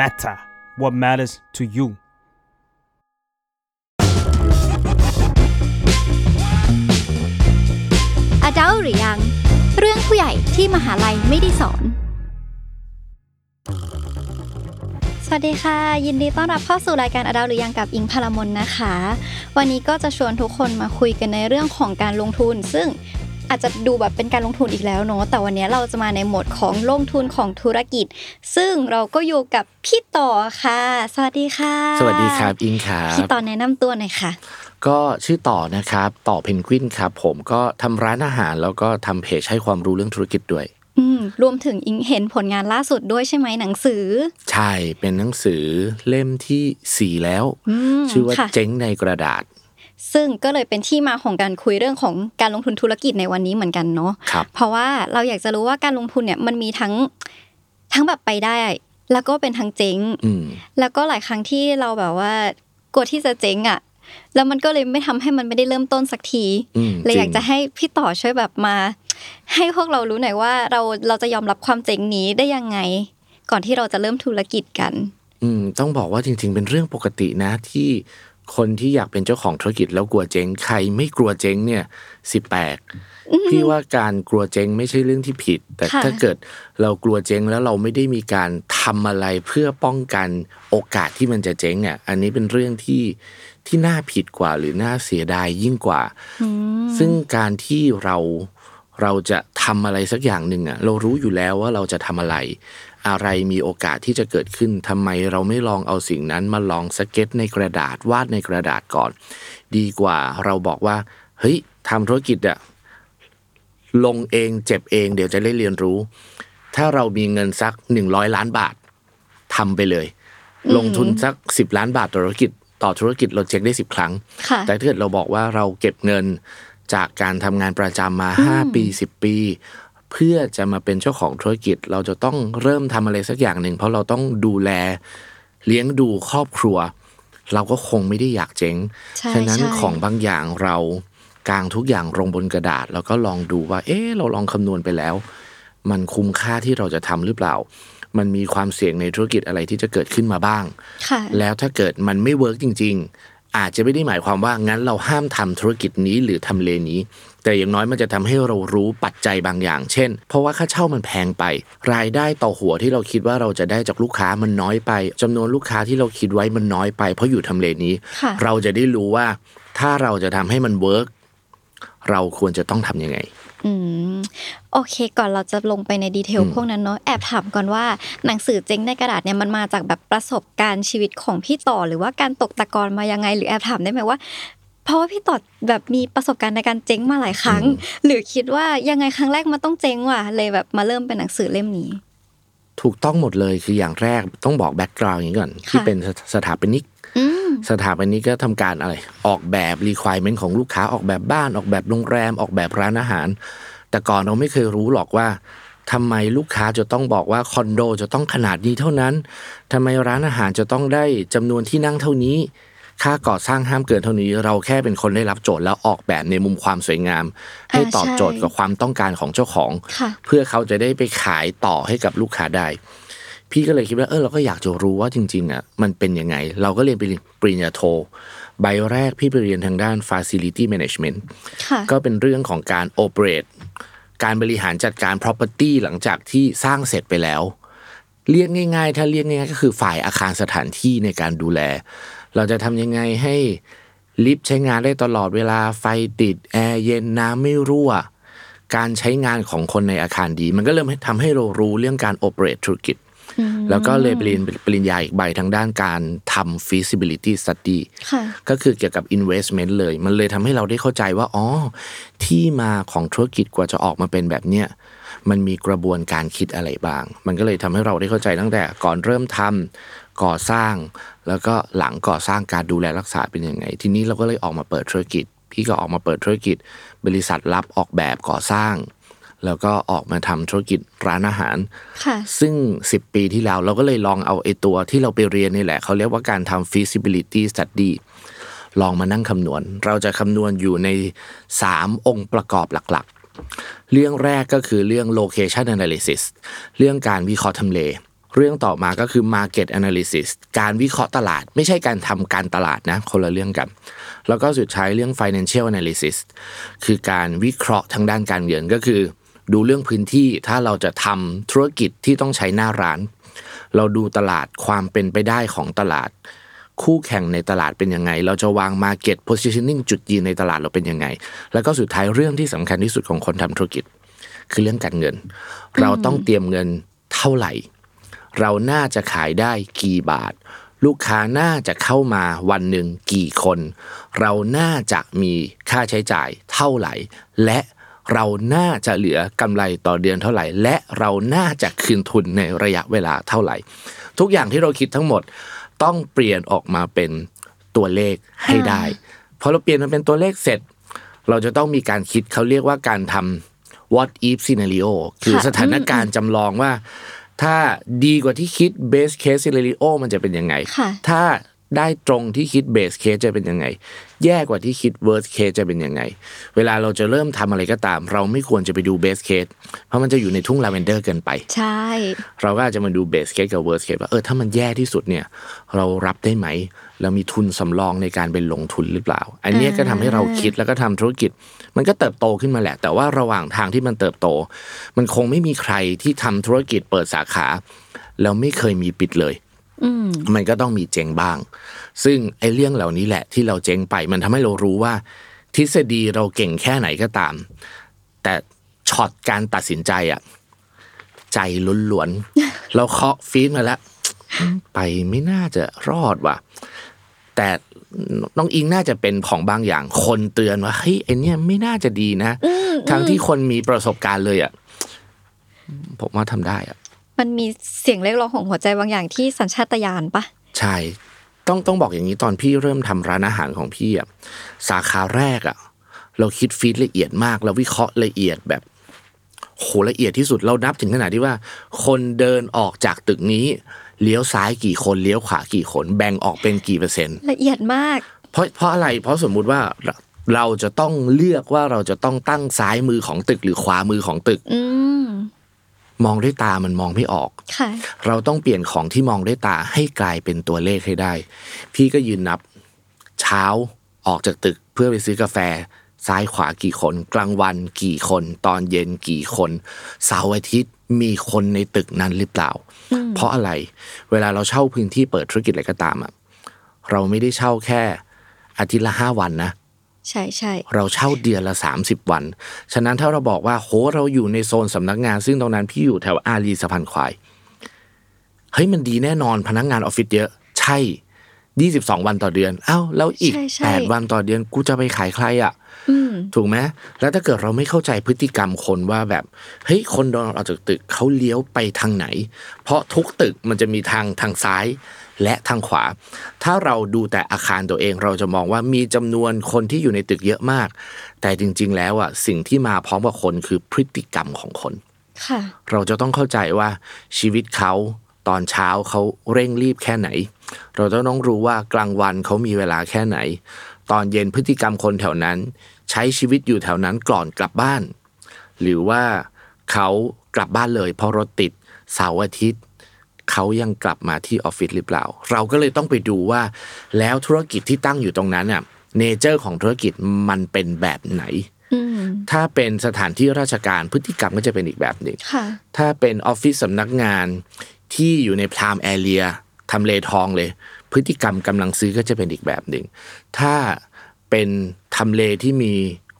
matter what matters to you อดัลหรือยัง เรื่องผู้ใหญ่ที่มหาลัยไม่ได้สอน สวัสดีค่ะ ยินดีต้อนรับเข้าสู่รายการอดัลหรือยังกับอิงพลมนนะคะ วันนี้ก็จะชวนทุกคนมาคุยกันในเรื่องของการลงทุน ซึ่ง อาจจะดูแบบเป็นการลงทุนอีกแล้วเนาะแต่วันนี้เราจะมาในโหมดของลงทุนของธุรกิจ ซึ่งเราก็อยู่กับพี่ต่อค่ะ สวัสดีค่ะ สวัสดีครับอิงครับพี่ต่อแนะนำตัวหน่อยค่ะ ก็ชื่อต่อนะครับต่อเพนกวินครับผมก็ทำร้านอาหารแล้วก็ทำเพจให้ความรู้เรื่องธุรกิจด้วยอืมรวมถึงอิงเห็นผลงานล่าสุดด้วยใช่ไหมหนังสือ ใช่เป็นหนังสือเล่มที่สี่แล้วอืมชื่อว่าค่ะเจ๊งในกระดาษ ซึ่งก็เลยเป็นที่มาของการคุยเรื่องของการลงทุนธุรกิจในวันนี้เหมือนกันเนาะครับเพราะว่าเราอยากจะรู้ว่าการลงทุนเนี่ยมันมีทั้งทั้งแบบไปได้ แล้วก็เป็นทั้งเจ๊งอืมแล้วก็หลายครั้งที่เราแบบว่ากลัวที่จะเจ๊งอะแล้วมันก็เลยไม่ทำให้มันไม่ได้เริ่มต้นสักทีอืมเลยอยากจริงจะให้พี่ต่อช่วยแบบมา ให้พวกเรารู้หน่อยว่าเราเราจะยอมรับความเจ๊งนี้ได้ยังไง ก่อนที่เราจะเริ่มธุรกิจกัน อืมต้องบอกว่าจริง ๆ เป็นเรื่องปกตินะที่ คนที่อยากเป็นเจ้าของธุรกิจแล้วกลัวเจ๊งใครไม่กลัวเจ๊งเนี่ยสิแปลกพี่ว่าการกลัวเจ๊งไม่ใช่เรื่องที่ผิด แต่ค่ะถ้าเกิดเรากลัวเจ๊งแล้วเราไม่ได้มีการทำอะไรเพื่อป้องกันโอกาสที่มันจะเจ๊งอะอันนี้เป็นเรื่องที่ที่น่าผิดกว่าหรือน่าเสียดายยิ่งกว่า ซึ่งการที่เราเราจะทำอะไรสักอย่างหนึ่งอะเรารู้อยู่แล้วว่าเราจะทำอะไร อะไรมีโอกาสที่จะเกิดขึ้นทำไมเราไม่ลองเอาสิ่งนั้นมาลองสเก็ตในกระดาษวาดในกระดาษก่อน ดีกว่าเราบอกว่า เฮ้ยทำธุรกิจอะลงเองเจ็บเอง เดี๋ยวจะได้เรียนรู้ ถ้าเรามีเงินสักหนึ่งร้อยล้านบาททำไปเลย ลงทุนสักสิบล้านบาทต่อธุรกิจต่อธุรกิจเราเช็คได้สิบครั้งค่ะแต่ถ้าเกิดเราบอกว่าเราเก็บเงินจากการทำงานประจำมา5ปี10ปี เพื่อจะมาเป็นเจ้าของธุรกิจ เราจะต้องเริ่มทำอะไรสักอย่างหนึ่งเพราะเราต้องดูแลเลี้ยงดูครอบครัว เราก็คงไม่ได้อยากเจ๊งใช่ฉะนั้นใช่ของบางอย่างเรากางทุกอย่างลงบนกระดาษ แล้วก็ลองดูว่า เอ๊ะเราลองคำนวณไปแล้ว มันคุ้มค่าที่เราจะทำหรือเปล่า มันมีความเสี่ยงในธุรกิจอะไรที่จะเกิดขึ้นมาบ้างค่ะแล้วถ้าเกิดมันไม่เวิร์กจริง ๆ อาจจะไม่ได้หมายความว่างั้นเราห้ามทำธุรกิจนี้หรือทำเลนี้ แต่อย่างน้อยมันจะทำให้เรารู้ปัจจัยบางอย่าง เช่น เพราะว่าค่าเช่ามันแพงไป รายได้ต่อหัวที่เราคิดว่าเราจะได้จากลูกค้ามันน้อยไปจำนวนลูกค้าที่เราคิดไว้มันน้อยไป เพราะอยู่ทำเลนี้ค่ะเราจะได้รู้ว่าถ้าเราจะทำให้มัน work เราควรจะต้องทำยังไงอืมโอเค ก่อนเราจะลงไปใน detail พวกนั้นเนาะแอบถามก่อนว่าหนังสือเจ๊งในกระดาษเนี่ยมันมาจากแบบประสบการณ์ชีวิตของพี่ต่อ หรือว่าการตกตะกอนมายังไง หรือแอบถามได้ไหมว่า เพราะว่าพี่ต่อแบบมีประสบการณ์ในการเจ๊งมาหลายครั้ง หรือคิดว่ายังไงครั้งแรกมันต้องเจ๊งว่ะเลยแบบมาเริ่มเป็นหนังสือเล่มนี้ ถูกต้องหมดเลยคืออย่างแรกต้องบอกแบ็กกราวด์อย่างนี้ก่อนที่ค่ะเป็นสถาปนิกอืมสถาปนิกก็ทำการอะไร ออกแบบ requirement ของลูกค้าออกแบบบ้านออกแบบโรงแรมออกแบบร้านอาหาร แต่ก่อนเราไม่เคยรู้หรอกว่าทำไมลูกค้าจะต้องบอกว่าคอนโดจะต้องขนาดนี้เท่านั้นทำไมร้านอาหารจะต้องได้จำนวนที่นั่งเท่านี้ ค่าก่อสร้างห้ามเกินเท่านี้ เราแค่เป็นคนได้รับโจทย์แล้วออกแบบในมุมความสวยงาม ให้ตอบโจทย์กับความต้องการของเจ้าของค่ะเพื่อเขาจะได้ไปขายต่อให้กับลูกค้าได้ พี่ก็เลยคิดว่าเออเราก็อยากจะรู้ว่าจริงๆอะมันเป็นยังไง เราก็เรียนปริญญาโทใบแรกพี่ไปเรียนทางด้าน facility management ค่ะก็เป็นเรื่องของการ operate การบริหารจัดการ property หลังจากที่สร้างเสร็จไปแล้ว เรียกง่าย ๆ ถ้าเรียกง่ายๆก็คือฝ่ายอาคารสถานที่ในการดูแล เราจะทำยังไงให้ลิฟต์ใช้งานได้ตลอดเวลาไฟติดแอร์เย็นน้ำไม่รั่ว การใช้งานของคนในอาคารดี มันก็เริ่มทำให้เรารู้เรื่องการ operate ธุรกิจ แล้วก็เลยไปเรียนปริญญาอีกใบทางด้านการทำ feasibility study ค่ะก็คือเกี่ยวกับ investment เลย มันเลยทำให้เราได้เข้าใจว่าอ๋อที่มาของธุรกิจกว่าจะออกมาเป็นแบบเนี้ยมันมีกระบวนการคิดอะไรบ้าง มันก็เลยทำให้เราได้เข้าใจตั้งแต่ก่อนเริ่มทำก่อสร้าง แล้วก็หลังก่อสร้างการดูแลรักษาเป็นยังไง ทีนี้เราก็เลยออกมาเปิดธุรกิจ พี่ก็ออกมาเปิดธุรกิจ บริษัทรับออกแบบก่อสร้าง แล้วก็ออกมาทำธุรกิจร้านอาหารค่ะซึ่ง 10 ปีที่แล้วเราก็เลยลองเอาไอ้ตัวที่เราไปเรียนนี่แหละ เขาเรียกว่าการทำ feasibility study ลองมานั่งคำนวณ เราจะคำนวณอยู่ใน 3 องค์ประกอบหลักๆ เรื่องแรกก็คือเรื่อง location analysis เรื่องการวิเคราะห์ทำเล เรื่องต่อมาก็คือ market analysis การวิเคราะห์ตลาด ไม่ใช่การทำการตลาดนะคนละเรื่องกัน แล้วก็สุดท้ายเรื่อง financial analysis คือการวิเคราะห์ทางด้านการเงินก็คือ ดูเรื่องพื้นที่ถ้าเราจะทำธุรกิจที่ต้องใช้หน้าร้าน เราดูตลาดความเป็นไปได้ของตลาด คู่แข่งในตลาดเป็นยังไง เราจะวาง market positioning จุดยืนในตลาดเราเป็นยังไง แล้วก็สุดท้ายเรื่องที่สำคัญที่สุดของคนทำธุรกิจ คือเรื่องการเงิน เราต้องเตรียมเงินเท่าไหร่ เราน่าจะขายได้กี่บาท ลูกค้าน่าจะเข้ามาวันหนึ่งกี่คน เราน่าจะมีค่าใช้จ่ายเท่าไหร่ และเราน่าจะเหลือกำไรต่อเดือนเท่าไหร่ และเราน่าจะคืนทุนในระยะเวลาเท่าไหร่ ทุกอย่างที่เราคิดทั้งหมดต้องเปลี่ยนออกมาเป็นตัวเลขให้ได้พอเราเปลี่ยนมันเป็นตัวเลขเสร็จ เราจะต้องมีการคิดเขาเรียกว่าการทำ what if scenario คือค่ะสถานการณ์จำลองว่า ถ้าดีกว่าที่คิด base case scenario มันจะเป็นยังไงค่ะถ้าได้ตรงที่คิด base case จะเป็นยังไง แย่กว่าที่คิด worst case จะเป็นยังไง เวลาเราจะเริ่มทำอะไรก็ตาม เราไม่ควรจะไปดู base case เพราะมันจะอยู่ในทุ่งลาเวนเดอร์เกินไป ใช่ เราก็อาจจะมาดู base case กับ worst case ว่าเออถ้ามันแย่ที่สุดเนี่ย เรารับได้ไหม เรามีทุนสำรองในการไปลงทุนหรือเปล่า อันเนี้ยก็ทำให้เราคิดแล้วก็ทำธุรกิจ มันก็เติบโตขึ้นมาแหละ แต่ว่าระหว่างทางที่มันเติบโต มันคงไม่มีใครที่ทำธุรกิจเปิดสาขาแล้วไม่เคยมีปิดเลยอืมมันก็ต้องมีเจ๊งบ้าง ซึ่งไอ้เรื่องเหล่านี้แหละ ที่เราเจ๊งไป มันทำให้เรารู้ว่า ทฤษฎีเราเก่งแค่ไหนก็ตาม แต่ช็อตการตัดสินใจอะใจล้วนๆเราเคาะฟีดมาแล้ว ไปไม่น่าจะรอดว่ะ แต่น้องอิงน่าจะเป็นของบางอย่างคนเตือนว่าเฮ้ยไอเนี้ยไม่น่าจะดีนะทั้งที่คนมีประสบการณ์เลยอะผมว่าทำได้อะมันมีเสียงเรียกร้องของหัวใจบางอย่างที่สัญชาตญาณปะใช่ต้องต้องบอกอย่างนี้ตอนพี่เริ่มทำร้านอาหารของพี่อะสาขาแรกอะ เราคิดฟีดละเอียดมากเราวิเคราะห์ละเอียดแบบโหละเอียดที่สุดเรานับถึงขนาดที่ว่า คนเดินออกจากตึกนี้ เลี้ยวซ้ายกี่คนเลี้ยวขวากี่คน แบ่งออกเป็นกี่เปอร์เซ็นต์ละเอียดมาก เพราะเพราะอะไรเพราะสมมุติว่าเราเราจะต้องเลือกว่าเราจะต้องตั้งซ้ายมือของตึกหรือขวามือของตึกอืมมองด้วยตามันมองไม่ออกค่ะเราต้องเปลี่ยนของที่มองด้วยตาให้กลายเป็นตัวเลขให้ได้ พี่ก็ยืนนับ เช้าออกจากตึกเพื่อไปซื้อกาแฟ ซ้ายขวากี่คน กลางวันกี่คน ตอนเย็นกี่คน เสาร์อาทิตย์มีคนในตึกนั้นหรือเปล่า เพราะอะไรเวลาเราเช่าพื้นที่เปิดธุรกิจอะไรก็ตามอะเราไม่ได้เช่าแค่อาทิตย์ละห้าวันนะใช่ใช่เราเช่าเดือนละ 30 วัน ฉะนั้นถ้าเราบอกว่าโหเราอยู่ในโซนสำนักงาน ซึ่งตรงนั้นพี่อยู่แถวอารีสะพานควายเฮ้ยมันดีแน่นอนพนักงานออฟฟิศเยอะใช่ 22 วันต่อเดือน เอ้าแล้วอีกใช่ใช่8วันต่อเดือนกูจะไปขายใครอะ่ะอืม ถูกไหมแล้วถ้าเกิดเราไม่เข้าใจพฤติกรรมคนว่าแบบเฮ้ยคนโดนออกจากตึกเขาเลี้ยวไปทางไหน เพราะทุกตึกมันจะมีทางทางซ้ายและทางขวา ถ้าเราดูแต่อาคารตัวเองเราจะมองว่ามีจำนวนคนที่อยู่ในตึกเยอะมาก แต่จริง ๆ แล้วอะสิ่งที่มาพร้อมกับคนคือพฤติกรรมของคนค่ะเราจะต้องเข้าใจว่าชีวิตเขาตอนเช้าเขาเร่งรีบแค่ไหน เราจะต้องรู้ว่ากลางวันเขามีเวลาแค่ไหน ตอนเย็นพฤติกรรมคนแถวนั้น ใช้ชีวิตอยู่แถวนั้นก่อนกลับบ้าน หรือว่าเขากลับบ้านเลยเพราะรถติดเสาร์อาทิตย์ เขายังกลับมาที่ออฟฟิศหรือเปล่า เราก็เลยต้องไปดูว่า แล้วธุรกิจที่ตั้งอยู่ตรงนั้นน่ะเนเจอร์ของธุรกิจมันเป็นแบบไหนอืมถ้าเป็นสถานที่ราชการพฤติกรรมก็จะเป็นอีกแบบหนึ่งค่ะถ้าเป็นออฟฟิศสำนักงานที่อยู่ในพรามแอเรียทำเลทองเลย พฤติกรรมกำลังซื้อก็จะเป็นอีกแบบหนึ่ง ถ้า เป็นทำเลที่มี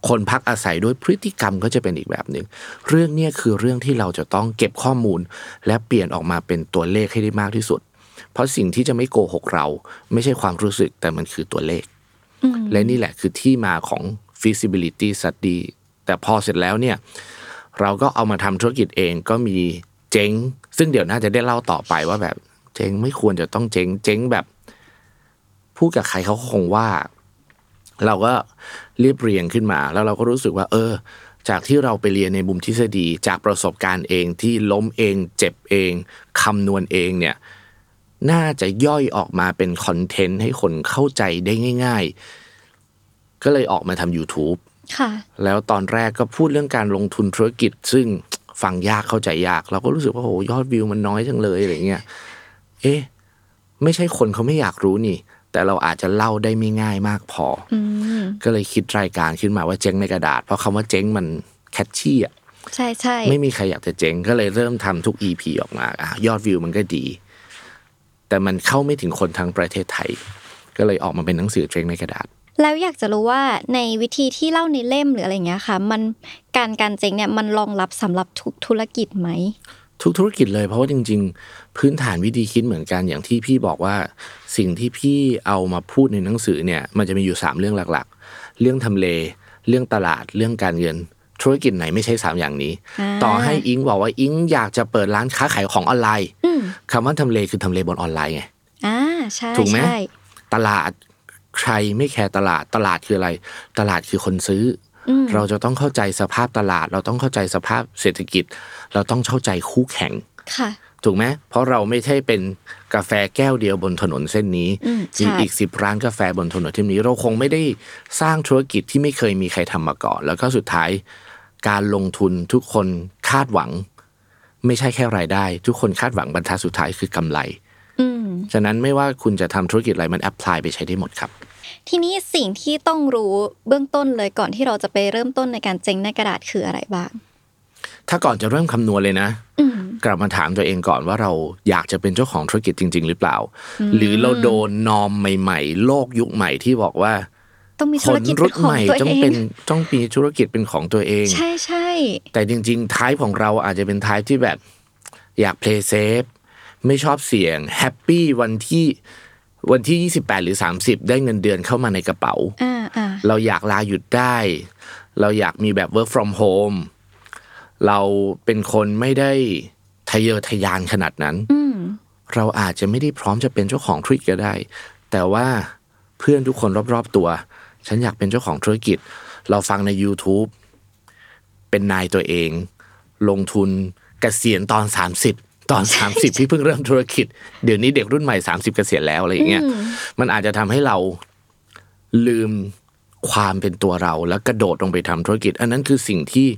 คนพักอาศัยด้วยพฤติกรรมก็จะเป็นอีกแบบหนึ่งเรื่องเนี้ยคือเรื่องที่เราจะต้องเก็บข้อมูล และเปลี่ยนออกมาเป็นตัวเลขให้ได้มากที่สุด เพราะสิ่งที่จะไม่โกหกเรา ไม่ใช่ความรู้สึกแต่มันคือตัวเลขอืมและนี่แหละคือที่มาของ feasibility study แต่พอเสร็จแล้วเนี่ยเราก็เอามาทำธุรกิจเองก็มีเจ๊ง ซึ่งเดี๋ยวน่าจะได้เล่าต่อไปว่าแบบเจ๊งไม่ควรจะต้องเจ๊ง เจ๊งแบบพูดกับใครเขาก็คงว่า เราก็เรียบเรียงขึ้นมา แล้วเราก็รู้สึกว่า เออ จากที่เราไปเรียนในมุมทฤษฎีจากประสบการณ์เองที่ล้มเอง เจ็บเองคำนวณเองเนี่ยน่าจะย่อยออกมาเป็นคอนเทนต์ให้คนเข้าใจได้ง่าย ๆ ก็เลยออกมาทำ YouTube ค่ะ แล้วตอนแรกก็พูดเรื่องการลงทุนธุรกิจ ซึ่งฟังยากเข้าใจยาก เราก็รู้สึกว่าโหยอดวิวมันน้อยจังเลยอะไรเงี้ย เอ๊ะ ไม่ใช่คนเขาไม่อยากรู้นี่ แต่เราอาจจะเล่าได้ไม่ง่ายมากพอออืมก็เลยคิดรายการขึ้นมาว่าเจ๊งในกระดาษ เพราะคำว่าเจ๊งมันแคชชี่อะใช่ใช่ไม่มีใครอยากจะเจ๊งก็เลยเริ่มทำทุก EP ออกมาอะยอดวิวมันก็ดี แต่มันเข้าไม่ถึงคนทั้งประเทศไทย ก็เลยออกมาเป็นหนังสือเจ๊งในกระดาษ แล้วอยากจะรู้ว่าในวิธีที่เล่าในเล่มหรืออะไรเงี้ยค่ะ มันการการเจ๊งเนี่ยมันรองรับสำหรับทุกธุรกิจไหม ทุกธุรกิจเลยเพราะว่าจริง ๆ พื้นฐานวิธีคิดเหมือนกันอย่างที่พี่บอกว่าสิ่งที่พี่เอามาพูดในหนังสือเนี่ย มันจะมีอยู่ 3 เรื่องหลักๆ เรื่องทำเล เรื่องตลาดเรื่องการเงิน ธุรกิจไหนไม่ใช่สามอย่างนี้อ่าต่อให้อิงบอกว่าอิงอยากจะเปิดร้านค้าขายของออนไลน์อืมคำว่าทำเลคือทำเลบนออนไลน์ไงอ่าใช่ถูกไหมใช่ตลาดใครไม่แคร์ตลาดตลาดคืออะไร ตลาดคือคนซื้ออม เราจะต้องเข้าใจสภาพตลาด เราต้องเข้าใจสภาพเศรษฐกิจ เราต้องเข้าใจคู่แข่งค่ะถูกไหมเพราะเราไม่ใช่เป็นกาแฟแก้วเดียวบนถนนเส้นนี้อืมใช่มีอีกสิบร้านกาแฟบนถนนเส้นนี้ เราคงไม่ได้สร้างธุรกิจที่ไม่เคยมีใครทำมาก่อน แล้วก็สุดท้ายการลงทุนทุกคนคาดหวัง ไม่ใช่แค่รายได้ ทุกคนคาดหวังบรรทัดสุดท้ายคือกำไรอืมฉะนั้นไม่ว่าคุณจะทำธุรกิจอะไรมันแอพพลายไปใช้ได้หมดครับ ทีนี้สิ่งที่ต้องรู้เบื้องต้นเลยก่อนที่เราจะไปเริ่มต้นในการเจ๊งในกระดาษคืออะไรบ้าง ถ้าก่อนจะเริ่มคำนวณเลยนะอืมกลับมาถามตัวเองก่อนว่าเราอยากจะเป็นเจ้าของธุรกิจจริง ๆ หรือเปล่า หรือเราโดนนอมใหม่ ๆ โลกยุคใหม่ที่บอกว่าต้องมีคธุรนกิจรุ่เป็นนของใหม่ตัวต้องเองเป็นต้องมีธุรกิจเป็นของตัวเอง ใช่ใช่แต่จริง ๆ ท้ายของเราอาจจะเป็นท้ายที่แบบ อยาก play safe ไม่ชอบเสี่ยงแฮปปี้วันที่ วันที่ 28 หรือ 30 ได้เงินเดือนเข้ามาในกระเป๋าอ่าอ่าเราอยากลาหยุดได้ เราอยากมีแบบ work from home เราเป็นคนไม่ได้ทะเยอทะยานขนาดนั้นอืมเราอาจจะไม่ได้พร้อมจะเป็นเจ้าของธุรกิจก็ได้ แต่ว่าเพื่อนทุกคนรอบๆตัว ฉันอยากเป็นเจ้าของธุรกิจ เราฟังใน YouTube เป็นนายตัวเอง ลงทุนเกษียณตอน 30 ตอน 30ที่เพิ่งเริ่มธุรกิจ เดี๋ยวนี้เด็กรุ่นใหม่ 30เกษียณแล้วอะไรอย่างเงี้ยมันอาจจะทำให้เราลืมความเป็นตัวเราแล้วกระโดดลงไปทำธุรกิจ อันนั้นคือสิ่งที่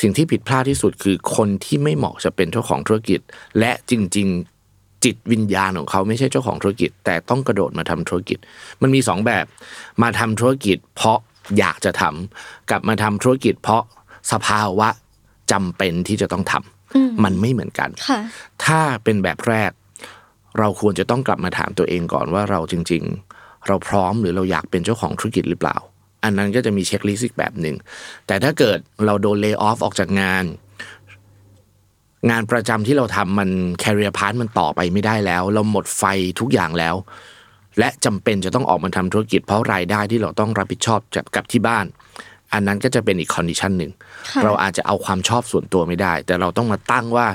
สิ่งที่ผิดพลาดที่สุดคือคนที่ไม่เหมาะจะเป็นเจ้าของธุรกิจ และจริง ๆ จิตวิญญาณของเขาไม่ใช่เจ้าของธุรกิจ แต่ต้องกระโดดมาทำธุรกิจ มันมีสองแบบมาทำธุรกิจ เพราะอยากจะทำกับมาทำธุรกิจ เพราะสภาวะจำเป็นที่จะต้องทำ มันไม่เหมือนกันค่ะถ้าเป็นแบบแรก เราควรจะต้องกลับมาถามตัวเองก่อนว่าเราจริง ๆ เราพร้อมหรือเราอยากเป็นเจ้าของธุรกิจหรือเปล่า อันนั้นก็จะมี checklist อีกแบบหนึ่งแต่ถ้าเกิดเราโดน lay off ออกจากงาน งานประจำที่เราทำมัน career path มันต่อไปไม่ได้แล้ว เราหมดไฟทุกอย่างแล้วและจำเป็นจะต้องออกมาทำธุรกิจเพราะรายได้ที่เราต้องรับผิดชอบจากกับที่บ้าน อันนั้นก็จะเป็นอีก condition หนึ่งค่ะเราอาจจะเอาความชอบส่วนตัวไม่ได้ แต่เราต้องมาตั้งว่า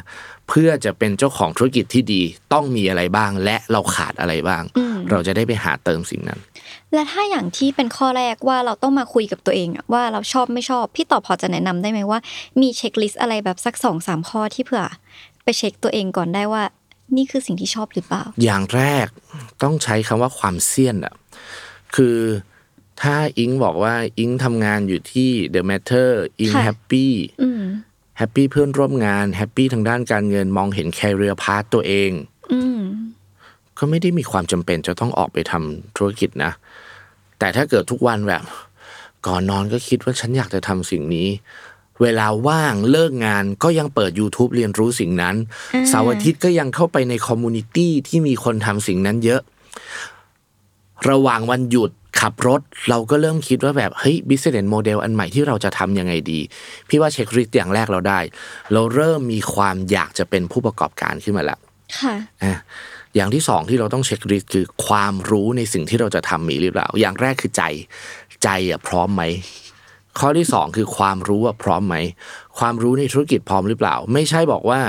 เพื่อจะเป็นเจ้าของธุรกิจที่ดีต้องมีอะไรบ้าง และเราขาดอะไรบ้าง เราจะได้ไปหาเติมสิ่งนั้น และถ้าอย่างที่เป็นข้อแรกว่าเราต้องมาคุยกับตัวเองอะว่าเราชอบไม่ชอบพี่ต่อพอจะแนะนำได้ไหมว่า มี checklist อะไรแบบสักสองสามข้อที่เผื่อ ไปเช็คตัวเองก่อนได้ว่า นี่คือสิ่งที่ชอบหรือเปล่า อย่างแรกต้องใช้คำว่าความเสี้ยนอะคือ ถ้าอิงบอกว่าอิงทำงานอยู่ที่ The Matter อิงค่ะ happy อืม happy เพื่อนร่วมงาน happy ทางด้านการเงินมองเห็น career path ตัวเองอืมก็ไม่ได้มีความจำเป็นจะต้องออกไปทำธุรกิจนะ แต่ถ้าเกิดทุกวันแบบ ก่อนนอนก็คิดว่าฉันอยากจะทำสิ่งนี้ เวลาว่างเลิกงานก็ยังเปิด YouTube เรียนรู้สิ่งนั้นอ่าเสาร์อาทิตย์ก็ยังเข้าไปใน community ที่มีคนทำสิ่งนั้นเยอะ ระหว่างวันหยุด ขับรถเราก็เริ่มคิดว่าแบบเฮ้ย business model อันใหม่ที่เราจะทำยังไงดี พี่ว่า checklist อย่างแรกเราได้ เราเริ่มมีความอยากจะเป็นผู้ประกอบการขึ้นมาแล้วค่ะอะอย่างที่สองที่เราต้องเช็คลิสต์คือความรู้ในสิ่งที่เราจะทำมีหรือเปล่า อย่างแรกคือใจใจอะพร้อมไหมข้อที่สองคือความรู้ว่าพร้อมไหม ความรู้ในธุรกิจพร้อมหรือเปล่า ไม่ใช่บอกว่า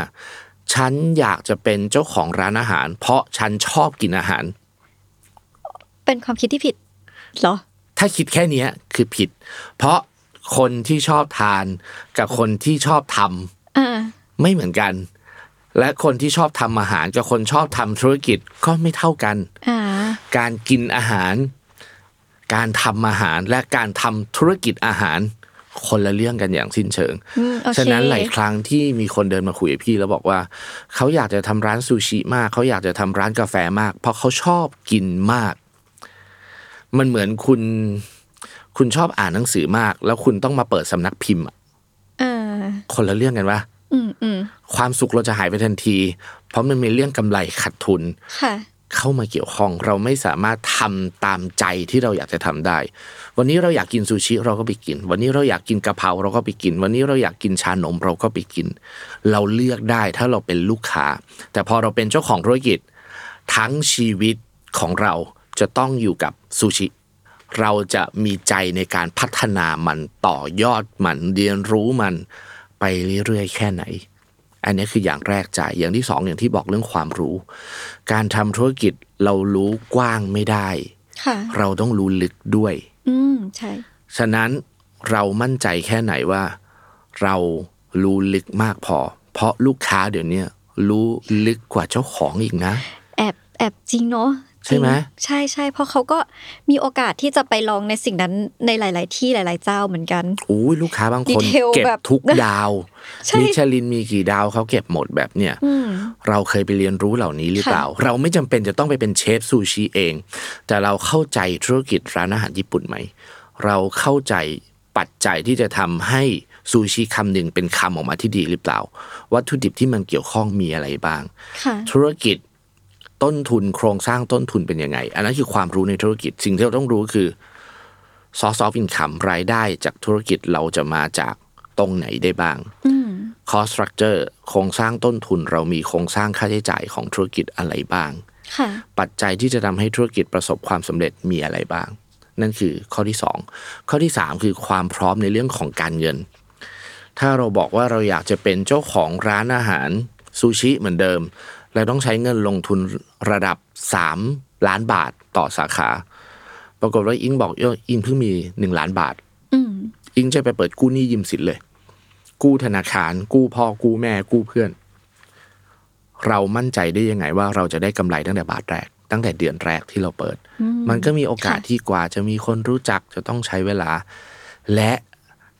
ฉันอยากจะเป็นเจ้าของร้านอาหาร เพราะฉันชอบกินอาหาร เป็นความคิดที่ผิด เหรอ ถ้าคิดแค่เนี้ยคือผิด เพราะคนที่ชอบทานกับคนที่ชอบทำอ่าไม่เหมือนกัน และคนที่ชอบทำอาหารกับคนชอบทำธุรกิจก็ไม่เท่ากันอ่าการกินอาหาร การทำอาหารและการทำธุรกิจอาหาร คนละเรื่องกันอย่างสิ้นเชิงอืมโอเคฉะนั้นหลายครั้งที่มีคนเดินมาคุยกับพี่แล้วบอกว่า เขาอยากจะทำร้านซูชิมาก เขาอยากจะทำร้านกาแฟมาก เพราะเขาชอบกินมาก มันเหมือนคุณ คุณชอบอ่านหนังสือมาก แล้วคุณต้องมาเปิดสำนักพิมพ์อะเออคนละเรื่องกันวะอืมอืมความสุขเราจะหายไปทันที เพราะมันมีเรื่องกำไรขาดทุนค่ะเข้ามาเกี่ยวข้องเราไม่สามารถทำตามใจที่เราอยากจะทำได้ วันนี้เราอยากกินซูชิเราก็ไปกิน วันนี้เราอยากกินกะเพราเราก็ไปกิน วันนี้เราอยากกินชานมเราก็ไปกิน เราเลือกได้ถ้าเราเป็นลูกค้า แต่พอเราเป็นเจ้าของธุรกิจ ทั้งชีวิตของเรา จะต้องอยู่กับซูชิ เราจะมีใจในการพัฒนามันต่อยอดมันเรียนรู้มันไปเรื่อยๆแค่ไหน อันนี้คืออย่างแรกใจอย่างที่สองอย่างที่บอกเรื่องความรู้ การทำธุรกิจเรารู้กว้างไม่ได้ค่ะเราต้องรู้ลึกด้วย อืมใช่ ฉะนั้นเรามั่นใจแค่ไหนว่า เรารู้ลึกมากพอ เพราะลูกค้าเดี๋ยวนี้รู้ลึกกว่าเจ้าของอีกนะ แอบแอบจริงเนาะ ใช่ไหมจริงใช่ใช่เพราะเขาก็มีโอกาสที่จะไปลองในสิ่งนั้นในหลาย ๆ ที่หลาย ๆ เจ้าเหมือนกันโอ้ยลูกค้าบางคนดีเทลเก็บแบบทุกดาวใช่มิชลินมีกี่ดาวเขาเก็บหมดแบบเนี้ยอืมเราเคยไปเรียนรู้เหล่านี้หรือเปล่าค่ะเราไม่จำเป็นจะต้องไปเป็นเชฟซูชิเอง แต่เราเข้าใจธุรกิจร้านอาหารญี่ปุ่นไหมเราเข้าใจปัจจัยที่จะทำให้ซูชิคำหนึ่งเป็นคำออกมาที่ดีหรือเปล่า วัตถุดิบที่มันเกี่ยวข้องมีอะไรบ้างค่ะธุรกิจ ต้นทุนโครงสร้างต้นทุนเป็นยังไง อันนั้นคือความรู้ในธุรกิจ สิ่งที่เราต้องรู้คือ source of income รายได้จากธุรกิจเราจะมาจากตรงไหนได้บ้างอืม cost structure โครงสร้างต้นทุนเรามีโครงสร้างค่าใช้จ่ายของธุรกิจอะไรบ้างค่ะปัจจัยที่จะทำให้ธุรกิจประสบความสำเร็จมีอะไรบ้าง นั่นคือข้อที่สองข้อที่สามคือความพร้อมในเรื่องของการเงิน ถ้าเราบอกว่าเราอยากจะเป็นเจ้าของร้านอาหารซูชิเหมือนเดิม เราต้องใช้เงินลงทุนระดับ 3 ล้านบาทต่อสาขา ปรากฏว่าอิงบอกเอออิงเพิ่งมี 1 ล้านบาทอืมอิงจะไปเปิดกู้หนี้ยืมสินเลย กู้ธนาคาร กู้พ่อกู้แม่ กู้เพื่อน เรามั่นใจได้ยังไงว่าเราจะได้กำไรตั้งแต่บาทแรก ตั้งแต่เดือนแรกที่เราเปิด มันก็มีโอกาสค่ะที่กว่าจะมีคนรู้จักจะต้องใช้เวลา และ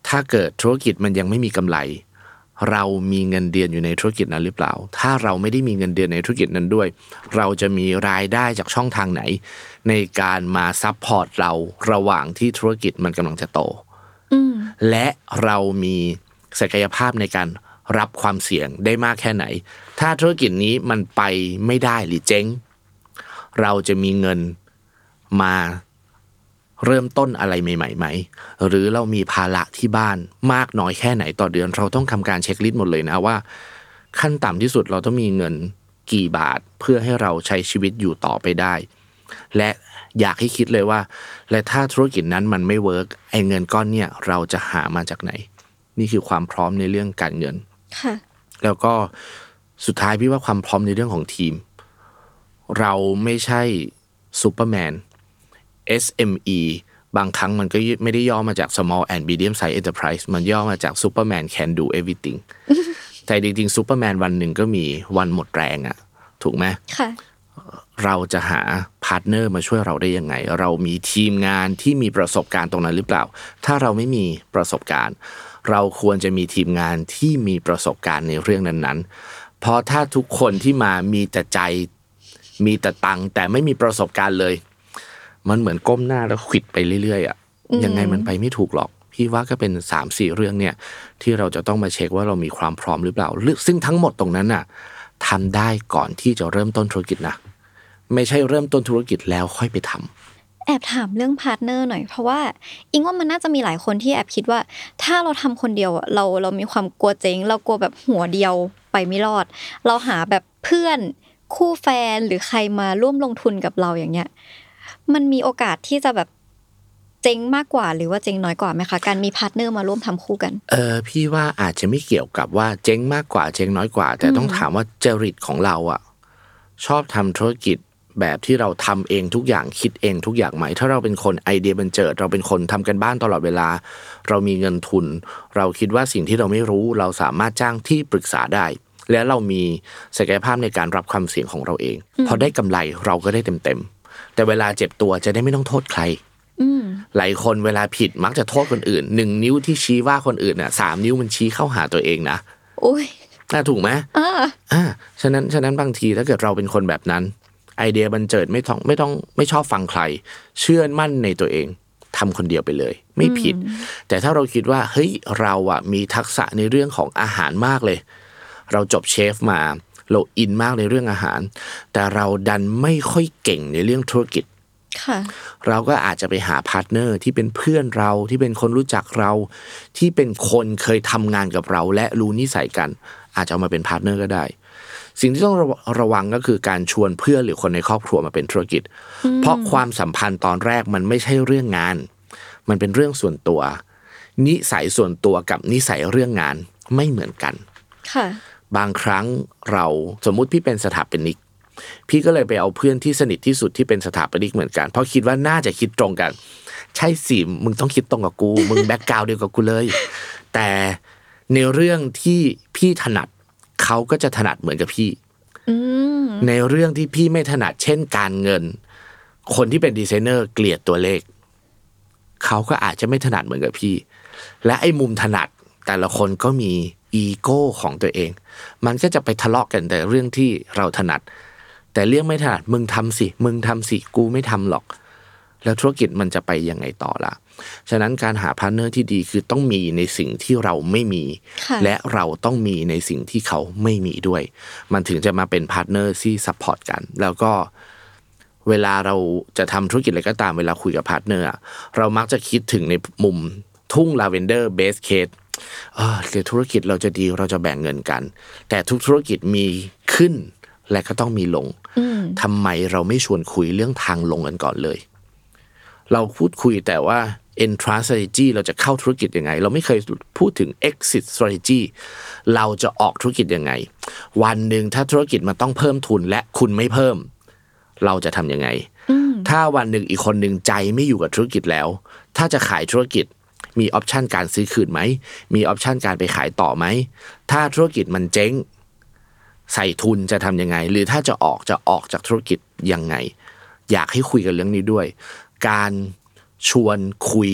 ถ้าเกิดธุรกิจมันยังไม่มีกำไร เรามีเงินเดือนอยู่ในธุรกิจนั้นหรือเปล่า ถ้าเราไม่ได้มีเงินเดือนในธุรกิจนั้นด้วย เราจะมีรายได้จากช่องทางไหน ในการมา support เราระหว่างที่ธุรกิจมันกำลังจะโตอืมและเรามีศักยภาพในการรับความเสี่ยงได้มากแค่ไหน ถ้าธุรกิจนี้มันไปไม่ได้หรือเจ๊ง เราจะมีเงินมา เริ่มต้นอะไรใหม่ๆไหม หรือเรามีภาระที่บ้านมากน้อยแค่ไหนต่อเดือน เราต้องทำการเช็คลิสต์หมดเลยนะว่า ขั้นต่ำที่สุดเราต้องมีเงินกี่บาทเพื่อให้เราใช้ชีวิตอยู่ต่อไปได้ และอยากให้คิดเลยว่า และถ้าธุรกิจนั้นมันไม่ work ไอ้เงินก้อนเนี่ยเราจะหามาจากไหน นี่คือความพร้อมในเรื่องการเงินค่ะแล้วก็สุดท้ายพี่ว่าความพร้อมในเรื่องของทีม เราไม่ใช่ซูเปอร์แมน SME บางครั้งมันก็ไม่ได้ย่อมาจาก small and medium size enterprise มันย่อมาจาก Superman can do everything แต่จริงๆซูเปอร์แมนวันหนึ่งก็มีวันหมดแรงอะถูกไหมค่ะเราจะหา partner มาช่วยเราได้ยังไง เรามีทีมงานที่มีประสบการณ์ตรงนั้นหรือเปล่า ถ้าเราไม่มีประสบการณ์ เราควรจะมีทีมงานที่มีประสบการณ์ในเรื่องนั้นๆ เพราะถ้าทุกคนที่มามีแต่ใจ มีแต่ตังค์แต่ไม่มีประสบการณ์เลย มันเหมือนก้มหน้าแล้วขวิดไปเรื่อยๆอะยังไงมันไปไม่ถูกหรอก พี่ว่าก็เป็นสามสี่เรื่องเนี่ย ที่เราจะต้องมาเช็คว่าเรามีความพร้อมหรือเปล่าหรือซึ่งทั้งหมดตรงนั้นน่ะทำได้ก่อนที่จะเริ่มต้นธุรกิจนะไม่ใช่เริ่มต้นธุรกิจแล้วค่อยไปทำแอบถามเรื่อง partner หน่อยเพราะว่า อิงว่ามันน่าจะมีหลายคนที่แอบคิดว่า ถ้าเราทำคนเดียวอะเราเรามีความกลัวเจ๊ง เรากลัวแบบหัวเดียวไปไม่รอด เราหาแบบเพื่อนคู่แฟนหรือใครมาร่วมลงทุนกับเราอย่างเงี้ย มันมีโอกาสที่จะแบบเจ๊งมากกว่าหรือว่าเจ๊งน้อยกว่าไหมคะการมี partner มาร่วมทำคู่กันเออพี่ว่าอาจจะไม่เกี่ยวกับว่าเจ๊งมากกว่าเจ๊งน้อยกว่า แต่ต้องถามว่าจริตของเราอะชอบทำธุรกิจแบบที่เราทำเองทุกอย่างคิดเองทุกอย่างไหม ถ้าเราเป็นคนไอเดียบันเจิด เราเป็นคนทำกันบ้านตลอดเวลา เรามีเงินทุน เราคิดว่าสิ่งที่เราไม่รู้ เราสามารถจ้างที่ปรึกษาได้ และเรามีศักยภาพในการรับความเสี่ยงของเราเองพอได้กำไรเราก็ได้เต็มๆ แต่เวลาเจ็บตัวจะได้ไม่ต้องโทษใครอืมหลายคนเวลาผิดมักจะโทษคนอื่นหนึ่งนิ้วที่ชี้ว่าคนอื่นน่ะสามนิ้วมันชี้เข้าหาตัวเองนะโอ้ยน่าถูกไหมอ่าอ่าฉะนั้นฉะนั้นบางทีถ้าเกิดเราเป็นคนแบบนั้น ไอเดียบันเจิดไม่ต้องไม่ต้องไม่ชอบฟังใคร เชื่อมั่นในตัวเองทำคนเดียวไปเลย ไม่ผิด แต่ถ้าเราคิดว่าเฮ้ยเราอะมีทักษะในเรื่องของอาหารมากเลย เราจบเชฟมา เราอินมากในเรื่องอาหาร แต่เราดันไม่ค่อยเก่งในเรื่องธุรกิจค่ะเราก็อาจจะไปหา partner ที่เป็นเพื่อนเราที่เป็นคนรู้จักเราที่เป็นคนเคยทำงานกับเรา และรู้นิสัยกัน อาจจะเอามาเป็น partner ก็ได้ สิ่งที่ต้องระระวังก็คือการชวนเพื่อนหรือคนในครอบครัวมาเป็นธุรกิจ เพราะความสัมพันธ์ตอนแรกมันไม่ใช่เรื่องงาน มันเป็นเรื่องส่วนตัว นิสัยส่วนตัวกับนิสัยเรื่องงานไม่เหมือนกันค่ะ บางครั้งเราสมมุติพี่เป็นสถาปนิก พี่ก็เลยไปเอาเพื่อนที่สนิทที่สุดที่เป็นสถาปนิกเหมือนกัน เพราะคิดว่าน่าจะคิดตรงกัน ใช่สิมึงต้องคิดตรงกับกู มึงแบ็กกราวเดียวกับกูเลย แต่ในเรื่องที่พี่ถนัดเขาก็จะถนัดเหมือนกับพี่อืมในเรื่องที่พี่ไม่ถนัดเช่นการเงิน คนที่เป็นดีไซเนอร์เกลียดตัวเลข เขาก็อาจจะไม่ถนัดเหมือนกับพี่ และไอ้มุมถนัดแต่ละคนก็มี อีโก้ของตัวเอง มันก็จะไปทะเลาะกันแต่เรื่องที่เราถนัด แต่เรื่องไม่ถนัดมึงทำสิ มึงทำสิ กูไม่ทำหรอก แล้วธุรกิจมันจะไปยังไงต่อล่ะ ฉะนั้นการหา partner ที่ดีคือต้องมีในสิ่งที่เราไม่มีค่ะและเราต้องมีในสิ่งที่เขาไม่มีด้วย มันถึงจะมาเป็น partner ที่ support กัน แล้วก็เวลาเราจะทำธุรกิจอะไรก็ตามเวลาคุยกับ partner อะเรามักจะคิดถึงในมุมทุ่งลาเวนเดอร์ best case เออเดี๋ยวธุรกิจเราจะดีเราจะแบ่งเงินกัน แต่ทุกธุรกิจมีขึ้น และก็ต้องมีลงอืมทำไมเราไม่ชวนคุยเรื่องทางลงกันก่อนเลย เราพูดคุยแต่ว่า entrance strategy เราจะเข้าธุรกิจยังไง เราไม่เคยพูดถึง exit strategy เราจะออกธุรกิจยังไง วันหนึ่งถ้าธุรกิจมันต้องเพิ่มทุนและคุณไม่เพิ่ม เราจะทำยังไง ถ้าวันหนึ่งอีกคนหนึ่งใจไม่อยู่กับธุรกิจแล้ว ถ้าจะขายธุรกิจ มีออปชันการซื้อคืนไหม มีออปชันการไปขายต่อไหม ถ้าธุรกิจมันเจ๊ง ใส่ทุนจะทำยังไง หรือถ้าจะออกจะออกจากธุรกิจยังไง อยากให้คุยกันเรื่องนี้ด้วย การชวนคุย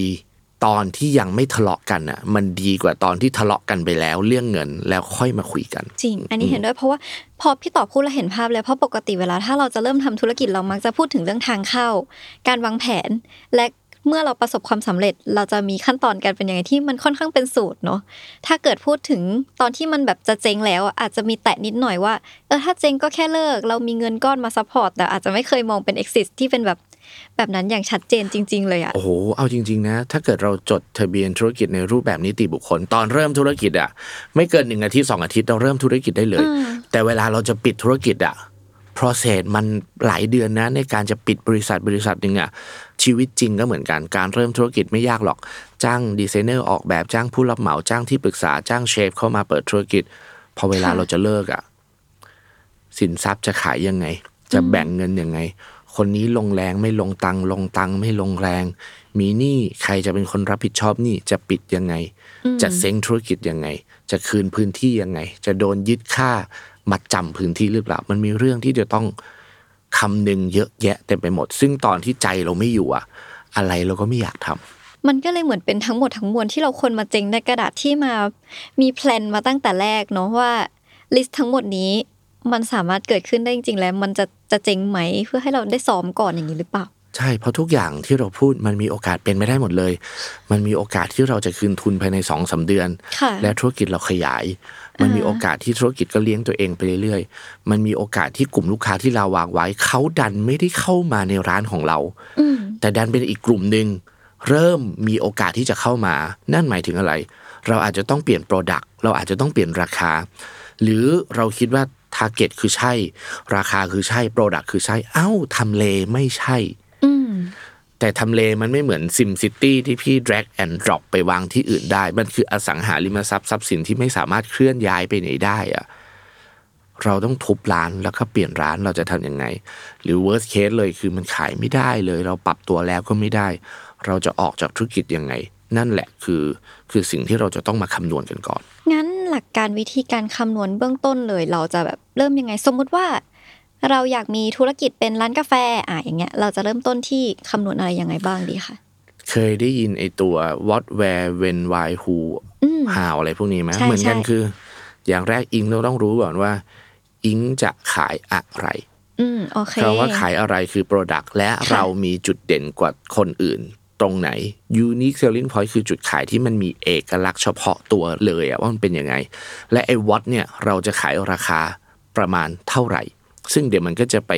ตอนที่ยังไม่ทะเลาะกันอะ มันดีกว่าตอนที่ทะเลาะกันไปแล้วเรื่องเงินแล้วค่อยมาคุยกัน จริง อันนี้เห็นด้วยเพราะว่าพอพี่ต่อพูดแล้วเห็นภาพเลยเพราะปกติเวลาถ้าเราจะเริ่มทำธุรกิจเรามักจะพูดถึงเรื่องทางเข้า การวางแผนและ เมื่อเราประสบความสำเร็จเราจะมีขั้นตอนการเป็นยังไงที่มันค่อนข้างเป็นสูตรเนาะถ้าเกิดพูดถึงตอนที่มันแบบจะเจ๊งแล้วอะอาจจะมีแตะนิดหน่อยว่าเออถ้าเจ๊งก็แค่เลิก เรามีเงินก้อนมา support แต่อาจจะไม่เคยมองเป็น exit ที่เป็นแบบแบบนั้นอย่างชัดเจนจริง ๆ เลยอะโอ้โห เอาจริง ๆ นะ ถ้าเกิดเราจดทะเบียนธุรกิจในรูปแบบนิติบุคคล ตอนเริ่มธุรกิจอะไม่เกินหนึ่งอาทิตย์สองอาทิตย์เราเริ่มธุรกิจได้เลย แต่เวลาเราจะปิดธุรกิจอะ process มันหลายเดือนนะในการจะปิดบริษัทบริษัทหนึ่งอะชีวิตจริงก็เหมือนกันการเริ่มธุรกิจไม่ยากหรอก จ้างดีไซเนอร์ออกแบบจ้างผู้รับเหมาจ้างที่ปรึกษาจ้างเชฟเข้ามาเปิดธุรกิจ พอเวลาค่ะเราจะเลิกอะสินทรัพย์จะขายยังไง จะแบ่งเงินยังไง คนนี้ลงแรงไม่ลงตังค์ลงตังค์ไม่ลงแรง มีหนี้ใครจะเป็นคนรับผิดชอบหนี้จะปิดยังไง จะเซ้งธุรกิจยังไง จะคืนพื้นที่ยังไง จะโดนยึดค่า มัดจำพื้นที่หรือเปล่ามันมีเรื่องที่จะต้องคำนึงเยอะแยะเต็มไปหมด ซึ่งตอนที่ใจเราไม่อยู่อะอะไรเราก็ไม่อยากทำมันก็เลยเหมือนเป็นทั้งหมดทั้งมวลที่เราควรมาเจงในกระดาษที่มา มีแพลนมาตั้งแต่แรกเนาะว่าลิสต์ทั้งหมดนี้มันสามารถเกิดขึ้นได้จริง ๆ แล้วมันจะจะเจงไหมเพื่อให้เราได้ซ้อมก่อนอย่างนี้หรือเปล่า ใช่เพราะทุกอย่างที่เราพูดมันมีโอกาสเป็นไม่ได้หมดเลย มันมีโอกาสที่เราจะคืนทุนภายในสองสามเดือนค่ะและธุรกิจเราขยาย มันมีโอกาสที่ธุรกิจก็เลี้ยงตัวเองไปเรื่อยๆ มันมีโอกาสที่กลุ่มลูกค้าที่เราวางไว้ เขาดันไม่ได้เข้ามาในร้านของเราอืมแต่ดันเป็นอีกกลุ่มหนึ่งเริ่มมีโอกาสที่จะเข้ามา นั่นหมายถึงอะไร เราอาจจะต้องเปลี่ยน product เราอาจจะต้องเปลี่ยนราคา หรือเราคิดว่า target คือใช่ ราคาคือใช่ product คือใช่ เอ้าทำเลไม่ใช่อืม แต่ทำเลมันไม่เหมือนซิมซิตี้ที่พี่ drag and drop ไปวางที่อื่นได้ มันคืออสังหาริมทรัพย์ทรัพย์สินที่ไม่สามารถเคลื่อนย้ายไปไหนได้อะเราต้องทุบร้านแล้วก็เปลี่ยนร้านเราจะทำยังไง หรือ worst case เลยคือมันขายไม่ได้เลย เราปรับตัวแล้วก็ไม่ได้ เราจะออกจากธุรกิจยังไง นั่นแหละคือคือสิ่งที่เราจะต้องมาคำนวณกันก่อน งั้นหลักการวิธีการคำนวณเบื้องต้นเลย เราจะแบบเริ่มยังไง สมมุติว่า เราอยากมีธุรกิจเป็นร้านกาแฟอะอย่างเงี้ย เราจะเริ่มต้นที่คำนวณอะไรยังไงบ้างดีคะเคยได้ยินไอตัว what where when why who อืม how อะไรพวกนี้ไหมใช่เหมือนกันใช่คือ อย่างแรกอิงเราต้องรู้ก่อนว่า อิงจะขายอะไรอืมโอเคคำว่าขายอะไรคือ Product และค่ะเรามีจุดเด่นกว่าคนอื่น ตรงไหน Unique Selling Point คือจุดขายที่มันมีเอกลักษณ์เฉพาะตัวเลยอะว่ามันเป็นยังไง และไอ้ What เนี่ยเราจะขายราคาประมาณเท่าไหร่ ซึ่งเดี๋ยวมันก็จะไป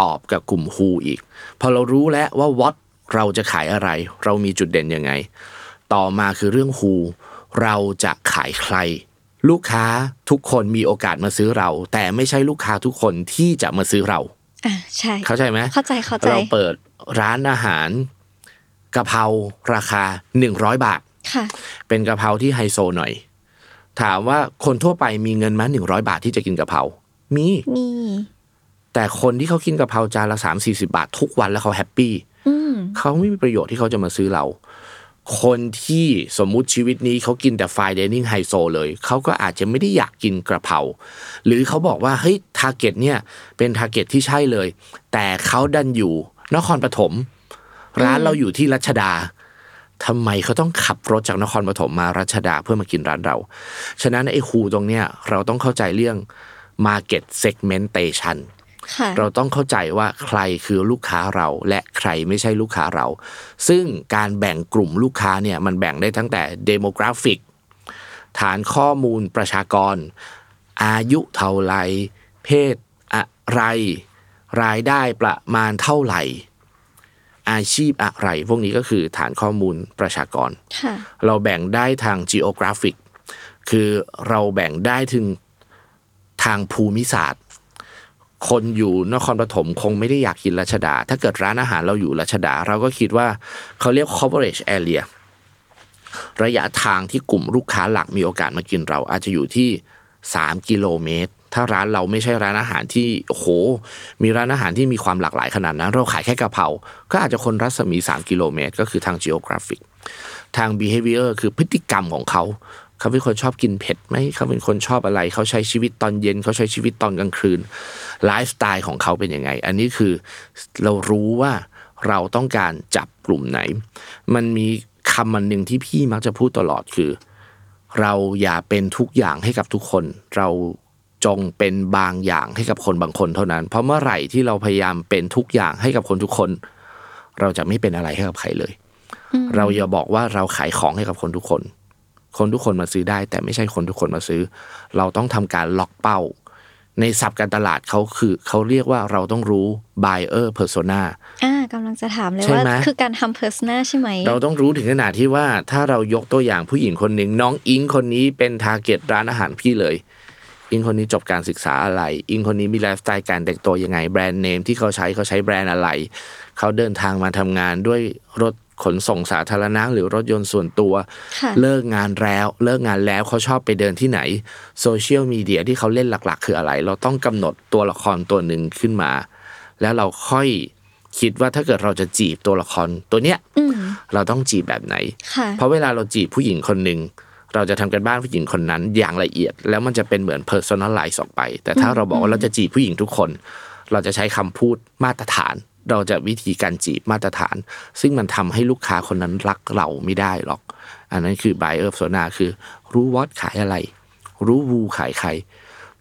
ตอบกับกลุ่ม Who อีก พอเรารู้แล้วว่า What เราจะขายอะไร เรามีจุดเด่นยังไง ต่อมาคือเรื่อง Who เราจะขายใคร ลูกค้าทุกคนมีโอกาสมาซื้อเรา แต่ไม่ใช่ลูกค้าทุกคนที่จะมาซื้อเราอ่าใช่ เข้าใจไหมเข้าใจเข้าใจเราเปิดร้านอาหารกะเพราราคาหนึ่งร้อยบาทค่ะ เป็นกะเพราที่ไฮโซหน่อย ถามว่าคนทั่วไปมีเงินมาหนึ่งร้อยบาทที่จะกินกะเพรา มีมี แต่คนที่เขากินกะเพราจานละสามสี่สิบาท ทุกวันแล้วเขา happy อืมเขาไม่มีประโยชน์ที่เขาจะมาซื้อเรา คนที่สมมุติชีวิตนี้เขากินแต่ fine dining ไฮโซเลย เขาก็อาจจะไม่ได้อยากกินกระเพราหรือเขาบอกว่าเฮ้ย target เนี่ย เป็น target ที่ใช่เลย แต่เขาดันอยู่นครปฐมร้านเราอยู่ที่รัชดาทำไมเขาต้องขับรถจากนครปฐมมารัชดาเพื่อมากินร้านเรา ฉะนั้นไอ้คูตรงเนี้ยเราต้องเข้าใจเรื่อง Market Segmentation ค่ะเราต้องเข้าใจว่าใครคือลูกค้าเราและใครไม่ใช่ลูกค้าเรา ซึ่งการแบ่งกลุ่มลูกค้าเนี่ยมันแบ่งได้ตั้งแต่ demographic ฐานข้อมูลประชากร อายุเท่าไหรเพศอะไร รายได้ประมาณเท่าไหร่ อาชีพอะไร พวกนี้ก็คือฐานข้อมูลประชากรค่ะเราแบ่งได้ทาง geographic คือเราแบ่งได้ถึง ทางภูมิศาสตร์ คนอยู่นครปฐมคงไม่ได้อยากกินรัชดา ถ้าเกิดร้านอาหารเราอยู่รัชดา เราก็คิดว่าเขาเรียก coverage area ระยะทางที่กลุ่มลูกค้าหลักมีโอกาสมากินเราอาจจะอยู่ที่ 3 กิโลเมตร ถ้าร้านเราไม่ใช่ร้านอาหารที่โห มีร้านอาหารที่มีความหลากหลายขนาดนั้น เราขายแค่กะเพรา ก็อาจจะคนรัศมี 3 กิโลเมตร ก็คือทาง geographic ทาง behavior คือพฤติกรรมของเขา เขาเป็นคนชอบกินเผ็ดไหมเขาเป็นคนชอบอะไร เขาใช้ชีวิตตอนเย็น เขาใช้ชีวิตตอนกลางคืนไลฟ์สไตล์ของเขาเป็นยังไง อันนี้คือเรารู้ว่าเราต้องการจับกลุ่มไหน มันมีคำมันหนึ่งที่พี่มักจะพูดตลอดคือ เราอย่าเป็นทุกอย่างให้กับทุกคน เราจงเป็นบางอย่างให้กับคนบางคนเท่านั้น เพราะเมื่อไหร่ที่เราพยายามเป็นทุกอย่างให้กับคนทุกคน เราจะไม่เป็นอะไรให้กับใครเลย เราอย่าบอกว่าเราขายของให้กับคนทุกคน คนทุกคนมาซื้อได้ แต่ไม่ใช่คนทุกคนมาซื้อ เราต้องทำการล็อกเป้า ในศัพท์การตลาดเขาคือเขาเรียกว่าเราต้องรู้ buyer persona อ่ากำลังจะถามเลยใช่ว่าไหมคือการทำ persona ใช่ไหม เราต้องรู้ถึงขนาดที่ว่าถ้าเรายกตัวอย่างผู้หญิงคนหนึ่งน้องอิงคนนี้เป็น target ร้านอาหารพี่เลยอิงคนนี้จบการศึกษาอะไร อิงคนนี้มีไลฟ์สไตล์การแต่งตัวยังไง แบรนด์เนมที่เขาใช้เขาใช้แบรนด์อะไร เขาเดินทางมาทำงานด้วยรถ ขนส่งสาธารณะหรือรถยนต์ส่วนตัวค่ะเลิกงานแล้ว เลิกงานแล้วเขาชอบไปเดินที่ไหนโซเชียลมีเดียที่เขาเล่นหลัก ๆ คืออะไร เราต้องกำหนดตัวละครตัวหนึ่งขึ้นมา แล้วเราค่อยคิดว่าถ้าเกิดเราจะจีบตัวละครตัวเนี้ยอืมเราต้องจีบแบบไหนค่ะเพราะเวลาเราจีบผู้หญิงคนหนึ่งเราจะทำกันบ้านผู้หญิงคนนั้นอย่างละเอียด แล้วมันจะเป็นเหมือน personalize ออกไป แต่ถ้าเราบอกว่าเราจะจีบผู้หญิงทุกคน เราจะใช้คำพูดมาตรฐาน เราจะวิธีการจีบมาตรฐาน ซึ่งมันทำให้ลูกค้าคนนั้นรักเราไม่ได้หรอก อันนั้นคือ buyer persona คือ รู้วอตขายอะไร รู้วูขายใคร